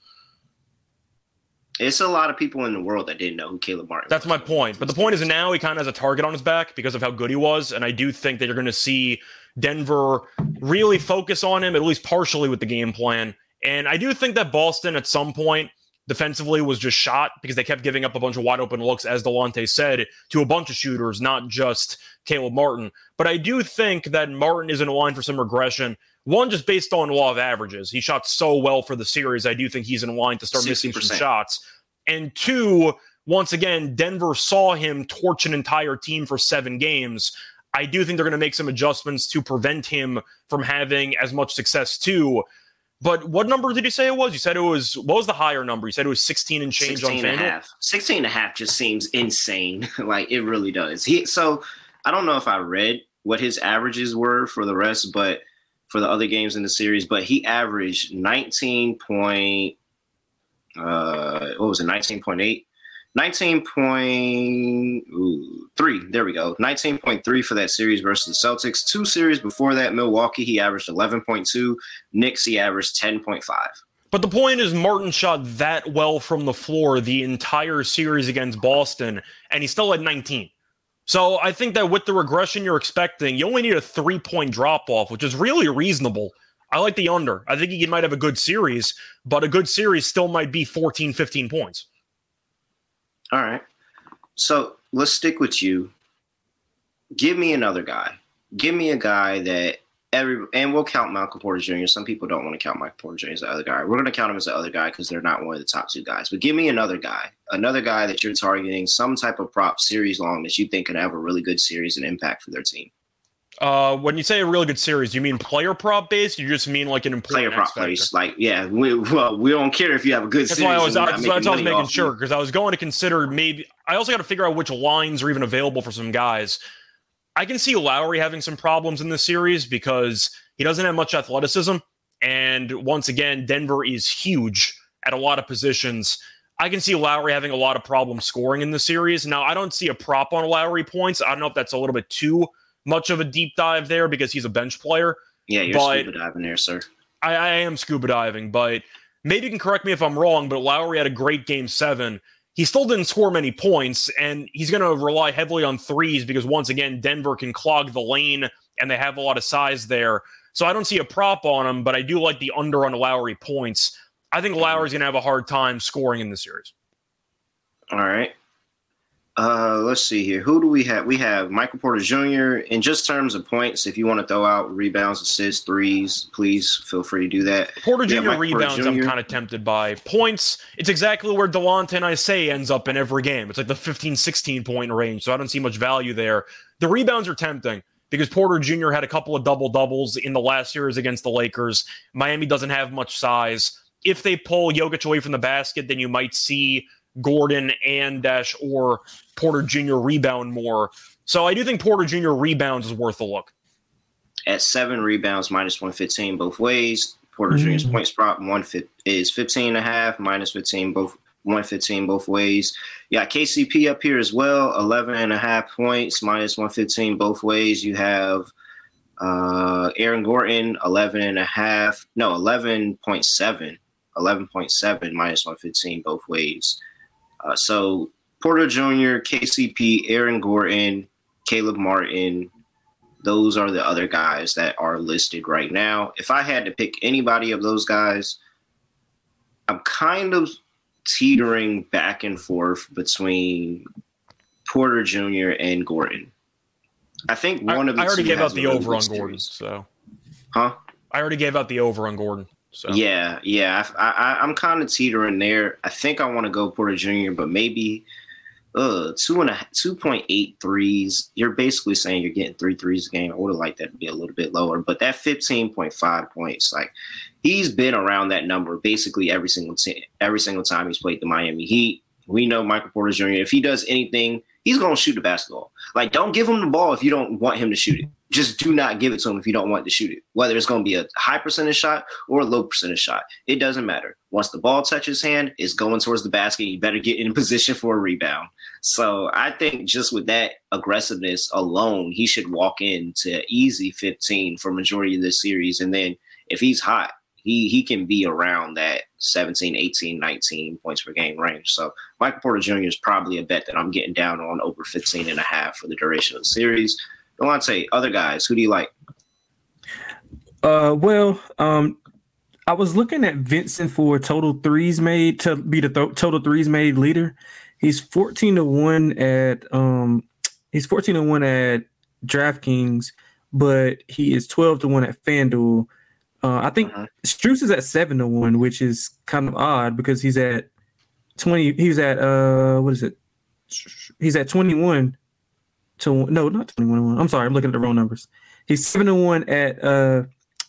It's a lot of people in the world that didn't know who Caleb Martin. That's was. my point. But the point is now he kind of has a target on his back because of how good he was, and I do think that you're going to see Denver really focus on him at least partially with the game plan. And I do think that Boston at some point defensively was just shot because they kept giving up a bunch of wide open looks, as Delonte said, to a bunch of shooters, not just Caleb Martin. But I do think that Martin is in line for some regression. One, just based on law of averages. He shot so well for the series. I do think he's in line to start 60%. missing some shots. And two, once again, Denver saw him torch an entire team for seven games. I do think they're going to make some adjustments to prevent him from having as much success too. But what number did you say it was? You said it was what was the higher number? You said it was 16 and change 16 on and a half. 16 and a half just seems insane. like it really does. He so I don't know if I read what his averages were for the rest, but for the other games in the series, but he averaged 19 point uh what was it, 19.8 19.3. There we go. 19.3 for that series versus the Celtics. Two series before that, Milwaukee, he averaged 11.2. Knicks, he averaged 10.5. But the point is, Martin shot that well from the floor the entire series against Boston, and he still had 19. So I think that with the regression you're expecting, you only need a three point drop off, which is really reasonable. I like the under. I think he might have a good series, but a good series still might be 14, 15 points. All right. So let's stick with you. Give me another guy. Give me a guy that every and we'll count Michael Porter Jr. Some people don't want to count Michael Porter Jr. as the other guy. We're going to count him as the other guy because they're not one of the top two guys. But give me another guy, another guy that you're targeting, some type of prop series long that you think can have a really good series and impact for their team. Uh, when you say a really good series, you mean player prop based? You just mean like an player prop base? Like, yeah, we well, we don't care if you have a good. That's series why I was. That's why I was making sure because I was going to consider maybe. I also got to figure out which lines are even available for some guys. I can see Lowry having some problems in this series because he doesn't have much athleticism, and once again, Denver is huge at a lot of positions. I can see Lowry having a lot of problems scoring in the series. Now, I don't see a prop on Lowry points. I don't know if that's a little bit too much of a deep dive there because he's a bench player. Yeah, you're but scuba diving there, sir. I, I am scuba diving, but maybe you can correct me if I'm wrong. But Lowry had a great game seven. He still didn't score many points, and he's going to rely heavily on threes because once again, Denver can clog the lane and they have a lot of size there. So I don't see a prop on him, but I do like the under on Lowry points. I think Lowry's going to have a hard time scoring in the series. All right. Uh, let's see here. Who do we have? We have Michael Porter Jr. In just terms of points, if you want to throw out rebounds, assists, threes, please feel free to do that. Porter Jr. rebounds, Porter Jr. I'm kind of tempted by. Points, it's exactly where Delonte and I say ends up in every game. It's like the 15, 16 point range, so I don't see much value there. The rebounds are tempting because Porter Jr. had a couple of double doubles in the last series against the Lakers. Miami doesn't have much size. If they pull Jokic away from the basket, then you might see Gordon and Dash or Porter Jr. rebound more. So I do think Porter Jr. rebounds is worth a look. At seven rebounds, minus 115 both ways. Porter Mm. Jr.'s points prop one fit is 15 and a half, minus 15 both 115 both ways. Yeah, KCP up here as well, 11 and a half points, minus 115 both ways. You have uh, Aaron Gordon, 11 and a half, no, 11.7, 11.7, minus 115 both ways. Uh, so Porter Jr., KCP, Aaron Gordon, Caleb Martin, those are the other guys that are listed right now. If I had to pick anybody of those guys, I'm kind of teetering back and forth between Porter Jr. and Gordon. I think I, one of the I already gave out the over on Gordon, series. so Huh? I already gave out the over on Gordon. So Yeah, yeah. I, I'm kind of teetering there. I think I want to go Porter Jr., but maybe uh two and a two point eight threes. You're basically saying you're getting three threes a game. I would have liked that to be a little bit lower, but that fifteen point five points, like he's been around that number basically every single t- every single time he's played the Miami Heat. We know Michael Porter Jr. If he does anything, he's gonna shoot the basketball. Like, don't give him the ball if you don't want him to shoot it. Just do not give it to him if you don't want to shoot it. Whether it's gonna be a high percentage shot or a low percentage shot, it doesn't matter. Once the ball touches hand, it's going towards the basket. You better get in position for a rebound. So I think just with that aggressiveness alone, he should walk into easy 15 for majority of this series. And then if he's hot, he he can be around that 17, 18, 19 points per game range. So Michael Porter Jr. is probably a bet that I'm getting down on over 15 and a half for the duration of the series. Delonte, other guys, who do you like? Uh, well, um, I was looking at Vincent for total threes made to be the th- total threes made leader. He's fourteen to one at um, he's fourteen to one at DraftKings, but he is twelve to one at FanDuel. Uh, I think Mhm. Strus is at seven to one, which is kind of odd because he's at twenty. He's at uh, what is it? He's at twenty one to no, not twenty one to one. I'm sorry, I'm looking at the wrong numbers. He's seven to one at uh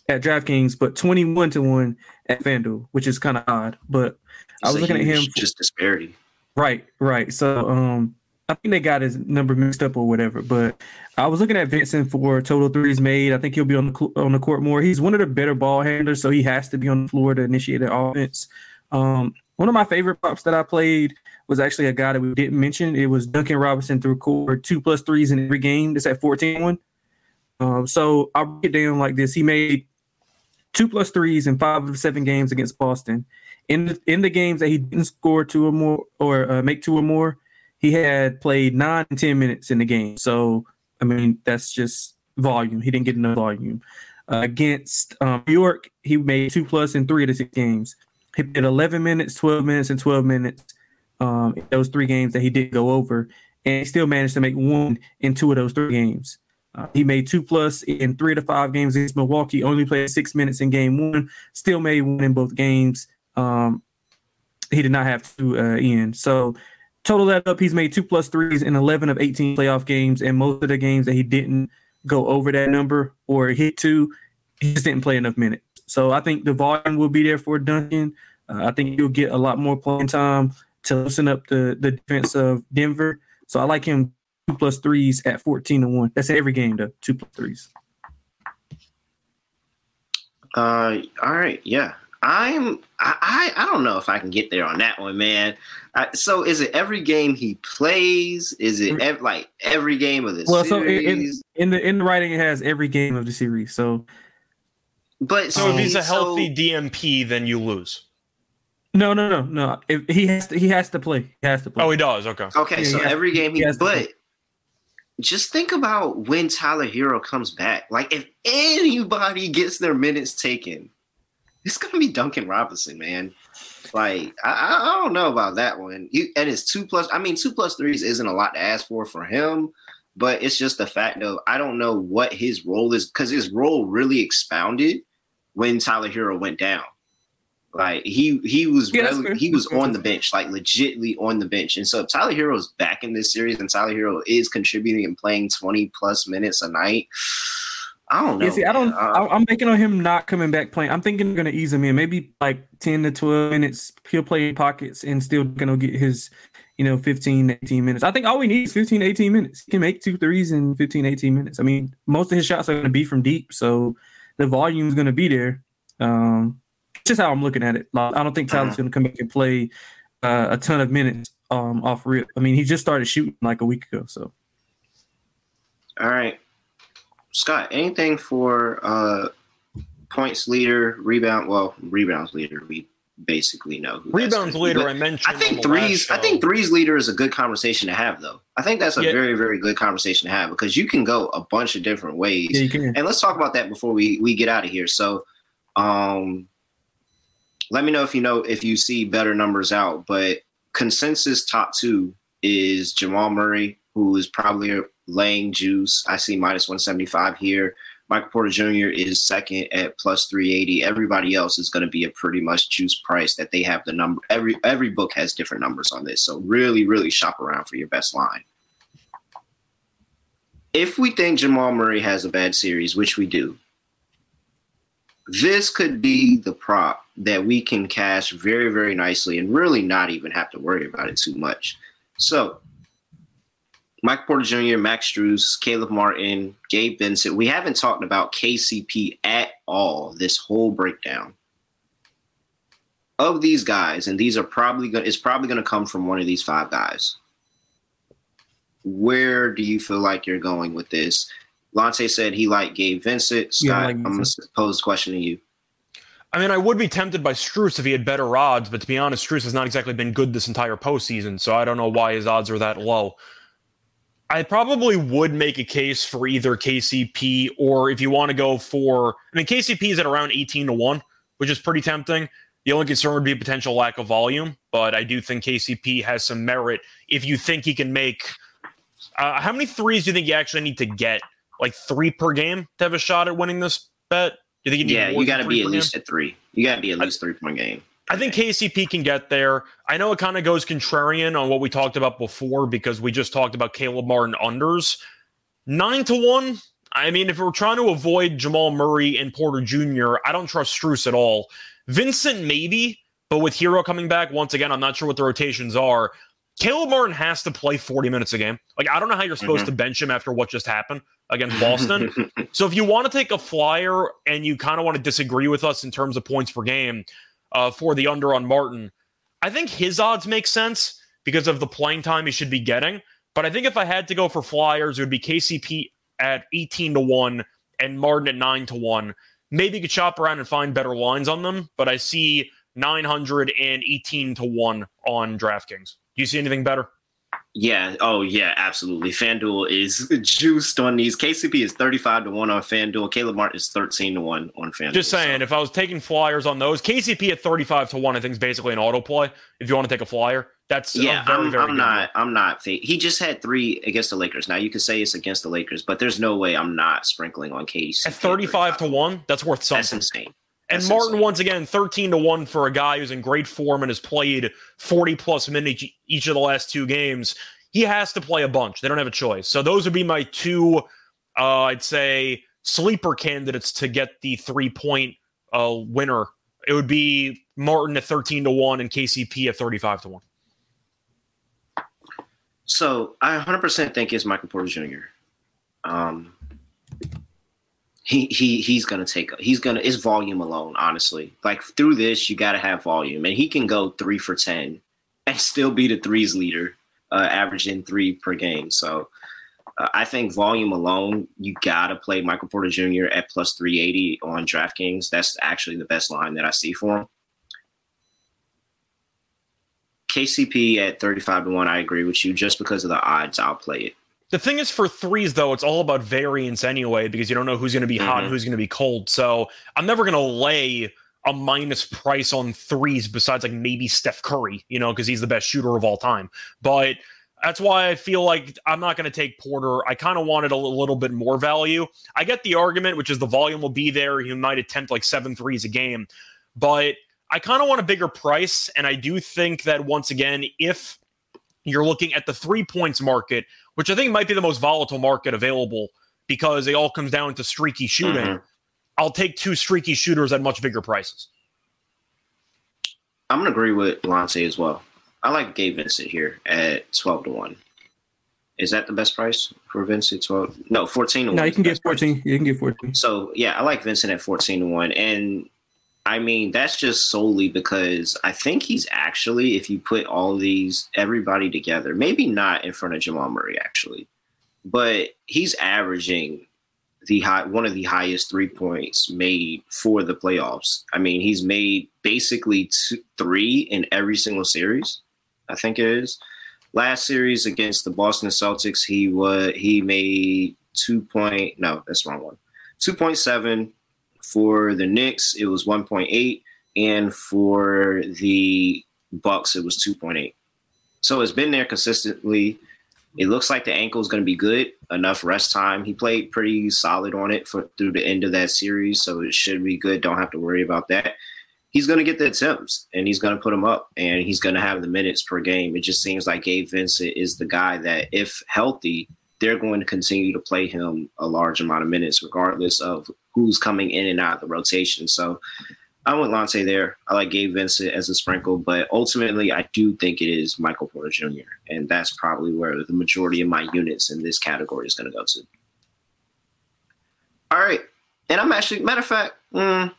at DraftKings, but twenty one to one at FanDuel, which is kind of odd. But I was looking at him. just disparity. Right, right. So um I think they got his number mixed up or whatever. But I was looking at Vincent for total threes made. I think he'll be on the on the court more. He's one of the better ball handlers, so he has to be on the floor to initiate the offense. Um, one of my favorite props that I played was actually a guy that we didn't mention. It was Duncan Robinson through court two plus threes in every game. That's at 14-1. Um, so I'll break it down like this. He made two plus threes in five of seven games against Boston. In the, in the games that he didn't score two or more or uh, make two or more, he had played nine and ten minutes in the game. So I mean that's just volume. He didn't get enough volume. Uh, against um, New York, he made two plus in three of the six games. He played 11 minutes, 12 minutes, and 12 minutes um, in those three games that he did go over, and he still managed to make one in two of those three games. Uh, he made two plus in three to five games against Milwaukee. Only played six minutes in game one. Still made one in both games. Um, he did not have to uh, end. So total that up, he's made two plus threes in 11 of 18 playoff games, and most of the games that he didn't go over that number or hit two, he just didn't play enough minutes. So I think the volume will be there for Duncan. Uh, I think he'll get a lot more playing time to loosen up the the defense of Denver. So I like him two plus threes at 14 to one. That's every game though, two plus threes. Uh, all right, yeah. I'm. I. I I don't know if I can get there on that one, man. I, so, is it every game he plays? Is it mm. ev- like every game of the Well, so it- it- series? In the in the writing, it has every game of the series. So but So if he's a healthy so- DNP, then you lose. no, no, no, no. If he has to, he has to play. He has to play. Oh, he does. Okay. okay, Yeah, so he has- every game he. he has but just think about when Tyler Herro comes back. Like, if anybody gets their minutes taken, it's gonna be Duncan Robinson, man. Like, I, I don't know about that one. You, and it's two plus. I mean, two plus threes isn't a lot to ask for for him, but it's just the fact of I don't know what his role is because his role really expounded when Tyler Herro went down. Like he he was that's really, he was on the bench, like legitly on the bench. And so if Tyler Herro is back in this series and Tyler Herro is contributing and playing 20 plus minutes a night. I don't know. Yeah, see, I don't. Uh, I, I'm making on him not coming back playing. I'm thinking they're gonna ease him in, maybe like ten to twelve minutes. He'll play in pockets and still gonna get his you know, 15, 18 minutes. I think all we need is 15, 18 minutes. He can make two threes in 15, 18 minutes. I mean, most of his shots are going to be from deep, so the volume is going to be there. Um, just how I'm looking at it. I don't think Tyler's uh-huh. going to come back and play uh, a ton of minutes um, off rip. I mean, he just started shooting like a week ago. So, all right, Scott. Anything for uh, points leader, rebound? Well, rebounds leader. We basically know who rebounds leader. I mentioned. I think threes. I think threes leader is a good conversation to have, though. I think that's a yeah. very very good conversation to have because you can go a bunch of different ways. Yeah, and let's talk about that before we we get out of here. So, um, let me know if you know if you see better numbers out. But consensus top two is Jamal Murray, who is probably laying juice. I see minus one seventy five here. Michael Porter Jr. is second at plus 380. Everybody else is going to be a pretty much juice price that they have the number. Every every book has different numbers on this. So really, really shop around for your best line. If we think Jamal Murray has a bad series, which we do, this could be the prop that we can cash very, very nicely and really not even have to worry about it too much. So Mike Porter Jr., Max Strus, Caleb Martin, Gabe Vincent. We haven't talked about KCP at all this whole breakdown. Of these guys, and these are probably going it's probably going to come from one of these five guys. Where do you feel like you're going with this? Lante said he liked Gabe Vincent. Scott, yeah, like I'm going to pose the question to you. I mean, I would be tempted by Strus if he had better odds, but to be honest, Strus has not exactly been good this entire postseason, so I don't know why his odds are that low. I probably would make a case for either KCP or if you want to go for, I mean, KCP is at around 18 to 1, which is pretty tempting. The only concern would be a potential lack of volume, but I do think KCP has some merit if you think he can make. Uh, how many threes do you think you actually need to get? Like three per game to have a shot at winning this bet? Do you think you yeah, you got to be at least game? at three. You got to be at least three point game. I think KCP can get there. I know it kind of goes contrarian on what we talked about before because we just talked about Caleb Martin unders. Nine to one. I mean, if we're trying to avoid Jamal Murray and Porter Jr., I don't trust Strus at all. Vincent, maybe, but with Herro coming back, once again, I'm not sure what the rotations are. Caleb Martin has to play 40 minutes a game. Like, I don't know how you're supposed mm-hmm. to bench him after what just happened against Boston. so, if you want to take a flyer and you kind of want to disagree with us in terms of points per game, uh, for the under on Martin. I think his odds make sense because of the playing time he should be getting. But I think if I had to go for flyers, it would be KCP at 18 to 1 and Martin at 9 to 1. Maybe you could shop around and find better lines on them, but I see 918 to 1 on DraftKings. Do you see anything better? Yeah. Oh, yeah. Absolutely. FanDuel is juiced on these. KCP is thirty-five to one on FanDuel. Caleb Martin is thirteen to one on FanDuel. Just saying, so. if I was taking flyers on those, KCP at thirty-five to one, I think is basically an auto play. If you want to take a flyer, that's yeah. Very, I'm, very I'm not. I'm not. He just had three against the Lakers. Now you could say it's against the Lakers, but there's no way I'm not sprinkling on KCP at thirty-five to one. That's worth something. That's insane. And That's Martin, insane. once again, 13 to 1 for a guy who's in great form and has played 40 plus minutes each of the last two games he has to play a bunch. They don't have a choice. So those would be my two, uh, I'd say, sleeper candidates to get the three point uh, winner. It would be Martin at 13 to 1 and KCP at 35 to 1. So I 100% think it's Michael Porter Jr. Um, he he he's gonna take he's gonna it's volume alone honestly like through this you got to have volume and he can go three for ten and still be the threes leader uh, averaging three per game. So uh, I think volume alone, you got to play Michael Porter Jr. at plus 380 on DraftKings. That's actually the best line that I see for him. KCP at 35 to 1, I agree with you. Just because of the odds, I'll play it. The thing is, for threes, though, it's all about variance anyway, because you don't know who's going to be mm-hmm. hot and mm-hmm. who's going to be cold. So I'm never going to lay a minus price on threes besides like maybe Steph Curry, you know, because he's the best shooter of all time. But that's why I feel like I'm not going to take Porter. I kind of wanted a little bit more value. I get the argument, which is the volume will be there. He might attempt like seven threes a game, but I kind of want a bigger price. And I do think that once again, if you're looking at the three points market, which I think might be the most volatile market available because it all comes down to streaky shooting. Mm-hmm. I'll take two streaky shooters at much bigger prices. I'm gonna agree with Lance as well. I like Gabe Vincent here at twelve to one. Is that the best price for Vincent? Twelve? No, fourteen to one. No, you can get best price. fourteen. You can get fourteen. So yeah, I like Vincent at fourteen to one, and I mean that's just solely because I think he's actually, if you put all these everybody together, maybe not in front of Jamal Murray actually, but he's averaging the high one of the highest three points made for the playoffs. I mean, he's made basically two, three in every single series. I think it is. Last series against the Boston Celtics, he was he made two point no, that's wrong one. Two point seven for the Knicks, it was one point eight, and for the Bucks, it was two point eight. So it's been there consistently. It looks like the ankle is going to be good. Enough rest time. He played pretty solid on it for through the end of that series, so it should be good. Don't have to worry about that. He's going to get the attempts and he's going to put them up and he's going to have the minutes per game. It just seems like Gabe Vincent is the guy that, if healthy, they're going to continue to play him a large amount of minutes, regardless of who's coming in and out of the rotation. So I went Lante there. I like Gabe Vincent as a sprinkle, but ultimately, I do think it is Michael Porter Jr., and that's probably where the majority of my units in this category is going to go to. All right, and I'm actually, matter of fact, mm,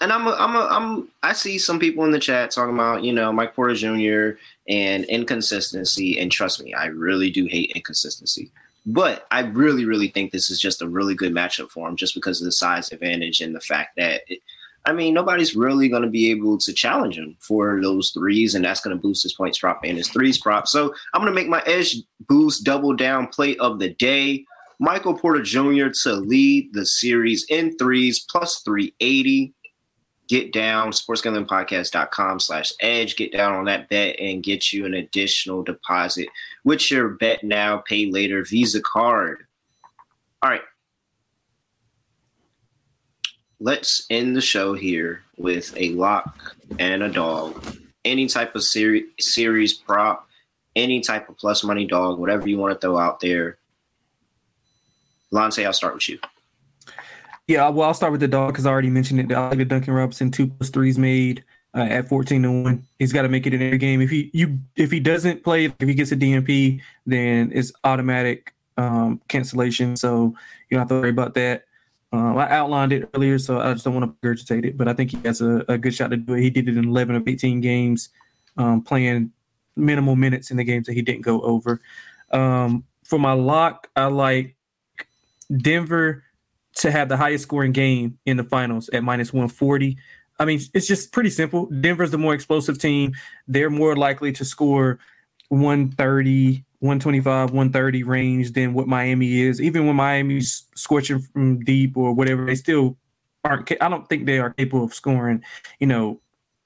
and I'm, a, I'm, a, I'm, I see some people in the chat talking about, you know, Mike Porter Jr. and inconsistency, and trust me, I really do hate inconsistency. But I really, really think this is just a really good matchup for him, just because of the size advantage and the fact that, it, I mean, nobody's really going to be able to challenge him for those threes, and that's going to boost his points prop and his threes prop. So I'm going to make my edge boost double down play of the day. Michael Porter Jr. to lead the series in threes plus 380 get down sportsgamblingpodcast.com slash edge. Get down on that bet and get you an additional deposit with your bet now pay later visa card. All right. Let's end the show here with a lock and a dog. Any type of seri- series prop any type of plus money dog whatever you want to throw out there. Lance, I'll start with you. Yeah, well, I'll start with the dog because I already mentioned it. I like the Duncan Robinson two plus threes made uh, at fourteen to one. He's got to make it in every game. If he you if he doesn't play, if he gets a DNP, then it's automatic um, cancellation. So you don't have to worry about that. Um, I outlined it earlier, so I just don't want to regurgitate it. But I think he has a, a good shot to do it. He did it in eleven of eighteen games, um, playing minimal minutes in the games that he didn't go over. Um, for my lock, I like Denver to have the highest scoring game in the finals at minus 140. I mean, it's just pretty simple. Denver's the more explosive team. They're more likely to score 130, 125, 130 range than what Miami is. Even when Miami's scorching from deep or whatever, they still aren't. I don't think they are capable of scoring, you know,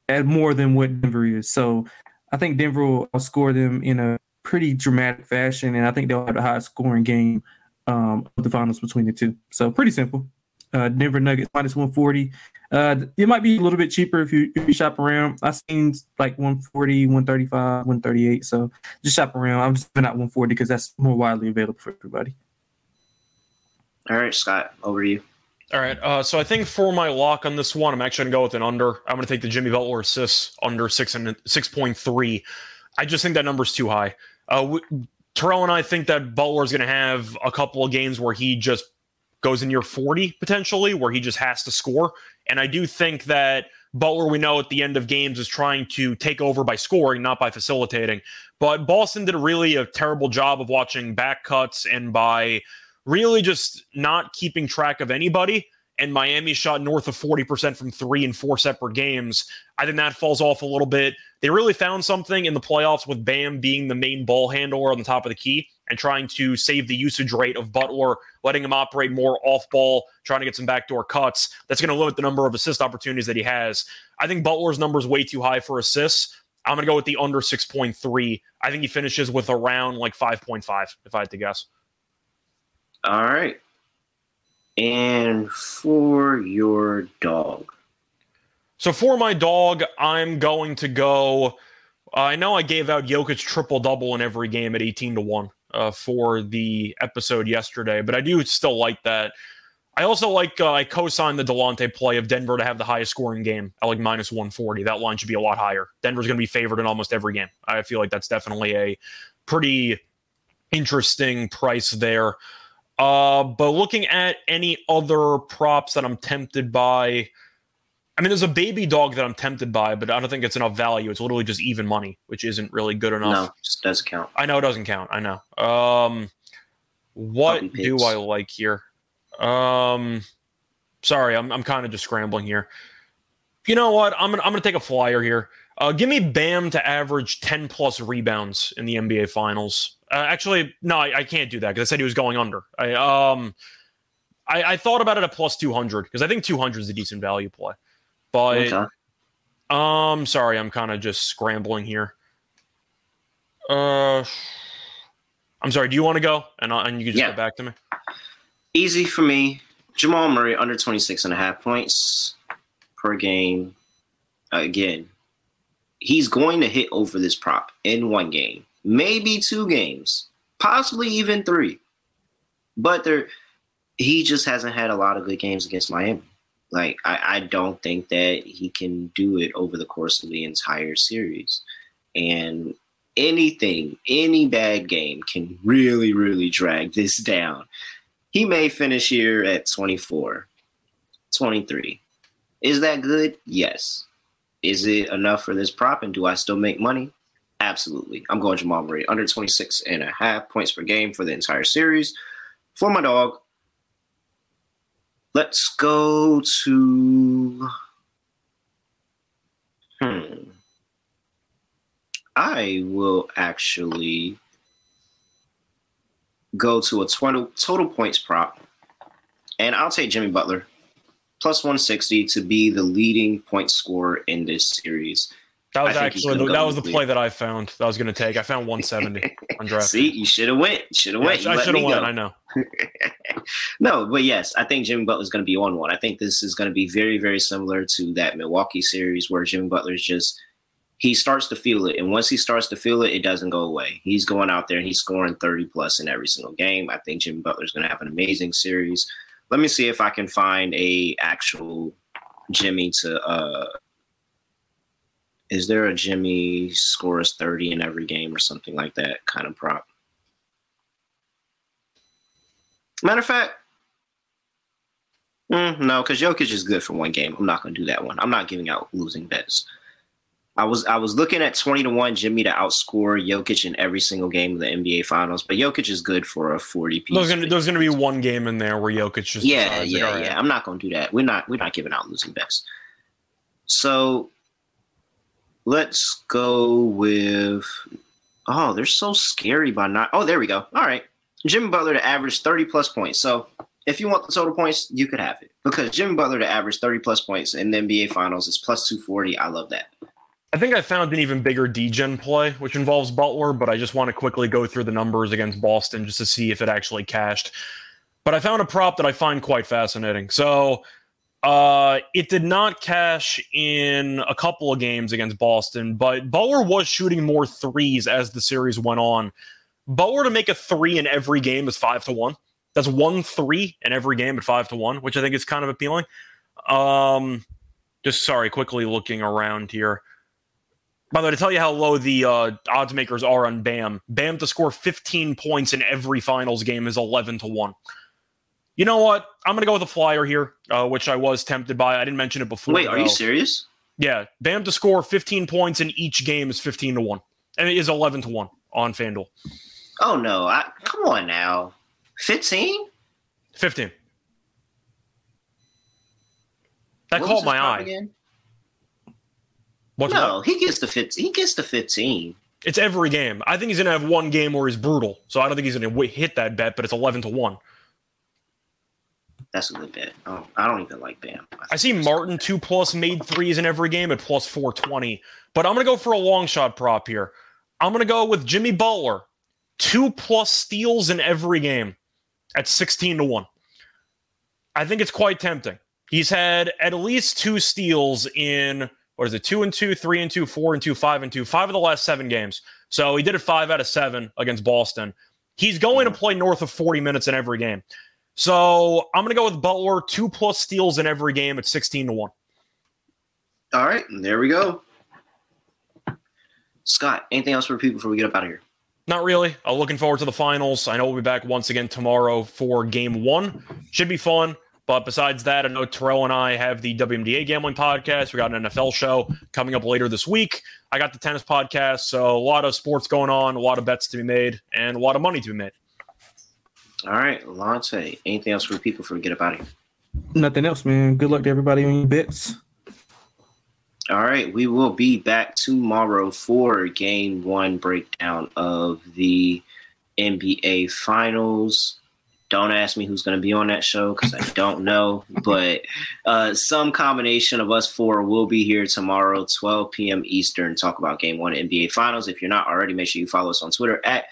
at more than what Denver is. So I think Denver will score them in a pretty dramatic fashion, and I think they'll have the highest scoring game um, of the finals between the two. So pretty simple. Uh, Denver Nuggets minus 140. Uh, it might be a little bit cheaper if you, if you shop around. I've seen like 140, 135, 138. So just shop around. I'm just giving out 140 because that's more widely available for everybody. All right, Scott, over to you. All right. Uh, so I think for my lock on this one, I'm actually going to go with an under. I'm going to take the Jimmy Butler assists under six and six point three. I just think that number's too high. Uh, w- Terrell and I think that Butler is going to have a couple of games where he just goes in your 40 potentially, where he just has to score. And I do think that Butler, we know at the end of games, is trying to take over by scoring, not by facilitating. But Boston did a really a terrible job of watching back cuts and by really just not keeping track of anybody. And Miami shot north of 40% from three in four separate games. I think that falls off a little bit. They really found something in the playoffs with Bam being the main ball handler on the top of the key and trying to save the usage rate of Butler, letting him operate more off ball, trying to get some backdoor cuts. That's going to limit the number of assist opportunities that he has. I think Butler's number is way too high for assists. I'm going to go with the under 6.3. I think he finishes with around like 5.5, if I had to guess. All right. And for your dog. So for my dog, I'm going to go. Uh, I know I gave out Jokic triple double in every game at 18 to 1 uh, for the episode yesterday, but I do still like that. I also like uh, I co-signed the Delonte play of Denver to have the highest scoring game at like minus 140. That line should be a lot higher. Denver's going to be favored in almost every game. I feel like that's definitely a pretty interesting price there. Uh, but looking at any other props that I'm tempted by, I mean, there's a baby dog that I'm tempted by, but I don't think it's enough value. It's literally just even money, which isn't really good enough. No, just doesn't count. I know it doesn't count. I know. Um, what do. I like here? Um, sorry, I'm I'm kind of just scrambling here. You know what? I'm gonna I'm gonna take a flyer here. Uh, give me Bam to average 10 plus rebounds in the NBA Finals. Uh, actually, no, I, I can't do that because I said he was going under. I um, I, I thought about it at plus 200 because I think 200 is a decent value play. But Okay. um, sorry, I'm kind of just scrambling here. Uh, I'm sorry. Do you want to go and I- and you can just Yeah. get back to me? Easy for me. Jamal Murray under 26 and a half points per game. Again, he's going to hit over this prop in one game, maybe two games, possibly even three. But there, he just hasn't had a lot of good games against Miami. Like I, I don't think that he can do it over the course of the entire series. And anything, any bad game can really, really drag this down. He may finish here at 24, 23. Is that good? Yes. Is it enough for this prop? And do I still make money? Absolutely. I'm going Jamal Murray under 26 and a half points per game for the entire series. For my dog, let's go to. Hmm. I will actually go to a total, total points prop, and I'll take Jimmy Butler plus 160 to be the leading point scorer in this series. That was I think he's actually that was the play that I found. That I was going to take. I found 170 on draft. See, you should have went. Should have Yeah, went. I should have went. go. I know. No, but yes, I think Jimmy Butler's going to be on one. I think this is going to be very, very similar to that Milwaukee series where Jimmy Butler's just he starts to feel it, and once he starts to feel it, it doesn't go away. He's going out there and he's scoring thirty plus in every single game. I think Jimmy Butler's going to have an amazing series. Let me see if I can find a actual Jimmy to. uh Is there a Jimmy scores thirty in every game or something like that kind of prop? Matter of fact, mm, no, because Jokic is good for one game. I'm not going to do that one. I'm not giving out losing bets. I was I was looking at twenty to one Jimmy to outscore Jokic in every single game of the NBA Finals, but Jokic is good for a forty piece. There's gonna, there's gonna be one game in there where Jokic just yeah, decides, like, yeah, right. yeah. I'm not going to do that. We're not we're not giving out losing bets. So let's go with. Oh, they're so scary by not. Oh, there we go. All right, Jimmy Butler to average 30 plus points. So if you want the total points, you could have it because Jimmy Butler to average 30 plus points in the NBA Finals is plus 240. I love that. I think I found an even bigger degen play, which involves Butler, but I just want to quickly go through the numbers against Boston just to see if it actually cashed. But I found a prop that I find quite fascinating. So uh, it did not cash in a couple of games against Boston, but Butler was shooting more threes as the series went on. Butler to make a three in every game is five to one. That's one three in every game at five to one, which I think is kind of appealing. Um, just sorry, quickly looking around here. By the way, to tell you how low the uh, odds makers are on Bam, Bam to score 15 points in every finals game is 11 to 1. You know what? I'm going to go with a flyer here, uh, which I was tempted by. I didn't mention it before. Wait, are you serious? Yeah, Bam to score 15 points in each game is 15 to 1. And it is 11 to 1 on FanDuel. Oh no! I, come on now, 15. 15. That What caught my eye. again? What's no, what? he gets the 15. He gets the 15. It's every game. I think he's going to have one game where he's brutal. So I don't think he's going to hit that bet, but it's 11 to 1. That's a good bet. Oh, I don't even like Bam. I see Martin two plus made threes in every game at plus 420, but I'm going to go for a long shot prop here. I'm going to go with Jimmy Butler, two plus steals in every game at 16 to 1. I think it's quite tempting. He's had at least two steals in what is it, two and two, three and two, four and two, five and two, five of the last seven games. So he did it five out of seven against Boston. He's going to mm-hmm. play north of 40 minutes in every game. So I'm going to go with Butler, two plus steals in every game at 16 to 1. All right, there we go. Scott, anything else for people before we get up out of here? Not really. I'm looking forward to the finals. I know we'll be back once again tomorrow for game one. Should be fun. But besides that, I know Terrell and I have the WNBA gambling podcast. We got an NFL show coming up later this week. I got the tennis podcast. So a lot of sports going on, a lot of bets to be made, and a lot of money to be made. All right, Lante, anything else for people before we get up out of here? Nothing else, man. Good luck to everybody on your bets. All right, we will be back tomorrow for game one breakdown of the NBA Finals. Don't ask me who's going to be on that show because I don't know, but uh, some combination of us four will be here tomorrow, 12 p.m. Eastern, talk about game one NBA Finals. If you're not already, make sure you follow us on Twitter at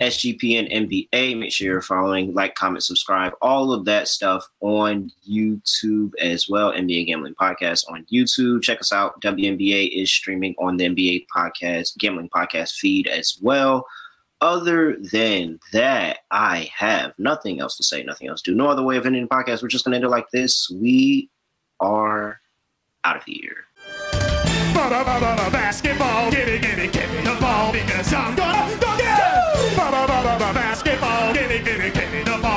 SGPN NBA. Make sure you're following, like, comment, subscribe, all of that stuff on YouTube as well. NBA Gambling Podcast on YouTube. Check us out. WNBA is streaming on the NBA Podcast, Gambling Podcast feed as well. Other than that, I have nothing else to say, nothing else to do. No other way of ending the podcast. We're just going to end it like this. We are out of here. Basketball, give me, give me, give me the ball because I'm gonna dunk it. Basketball, give me, give me, give me the ball.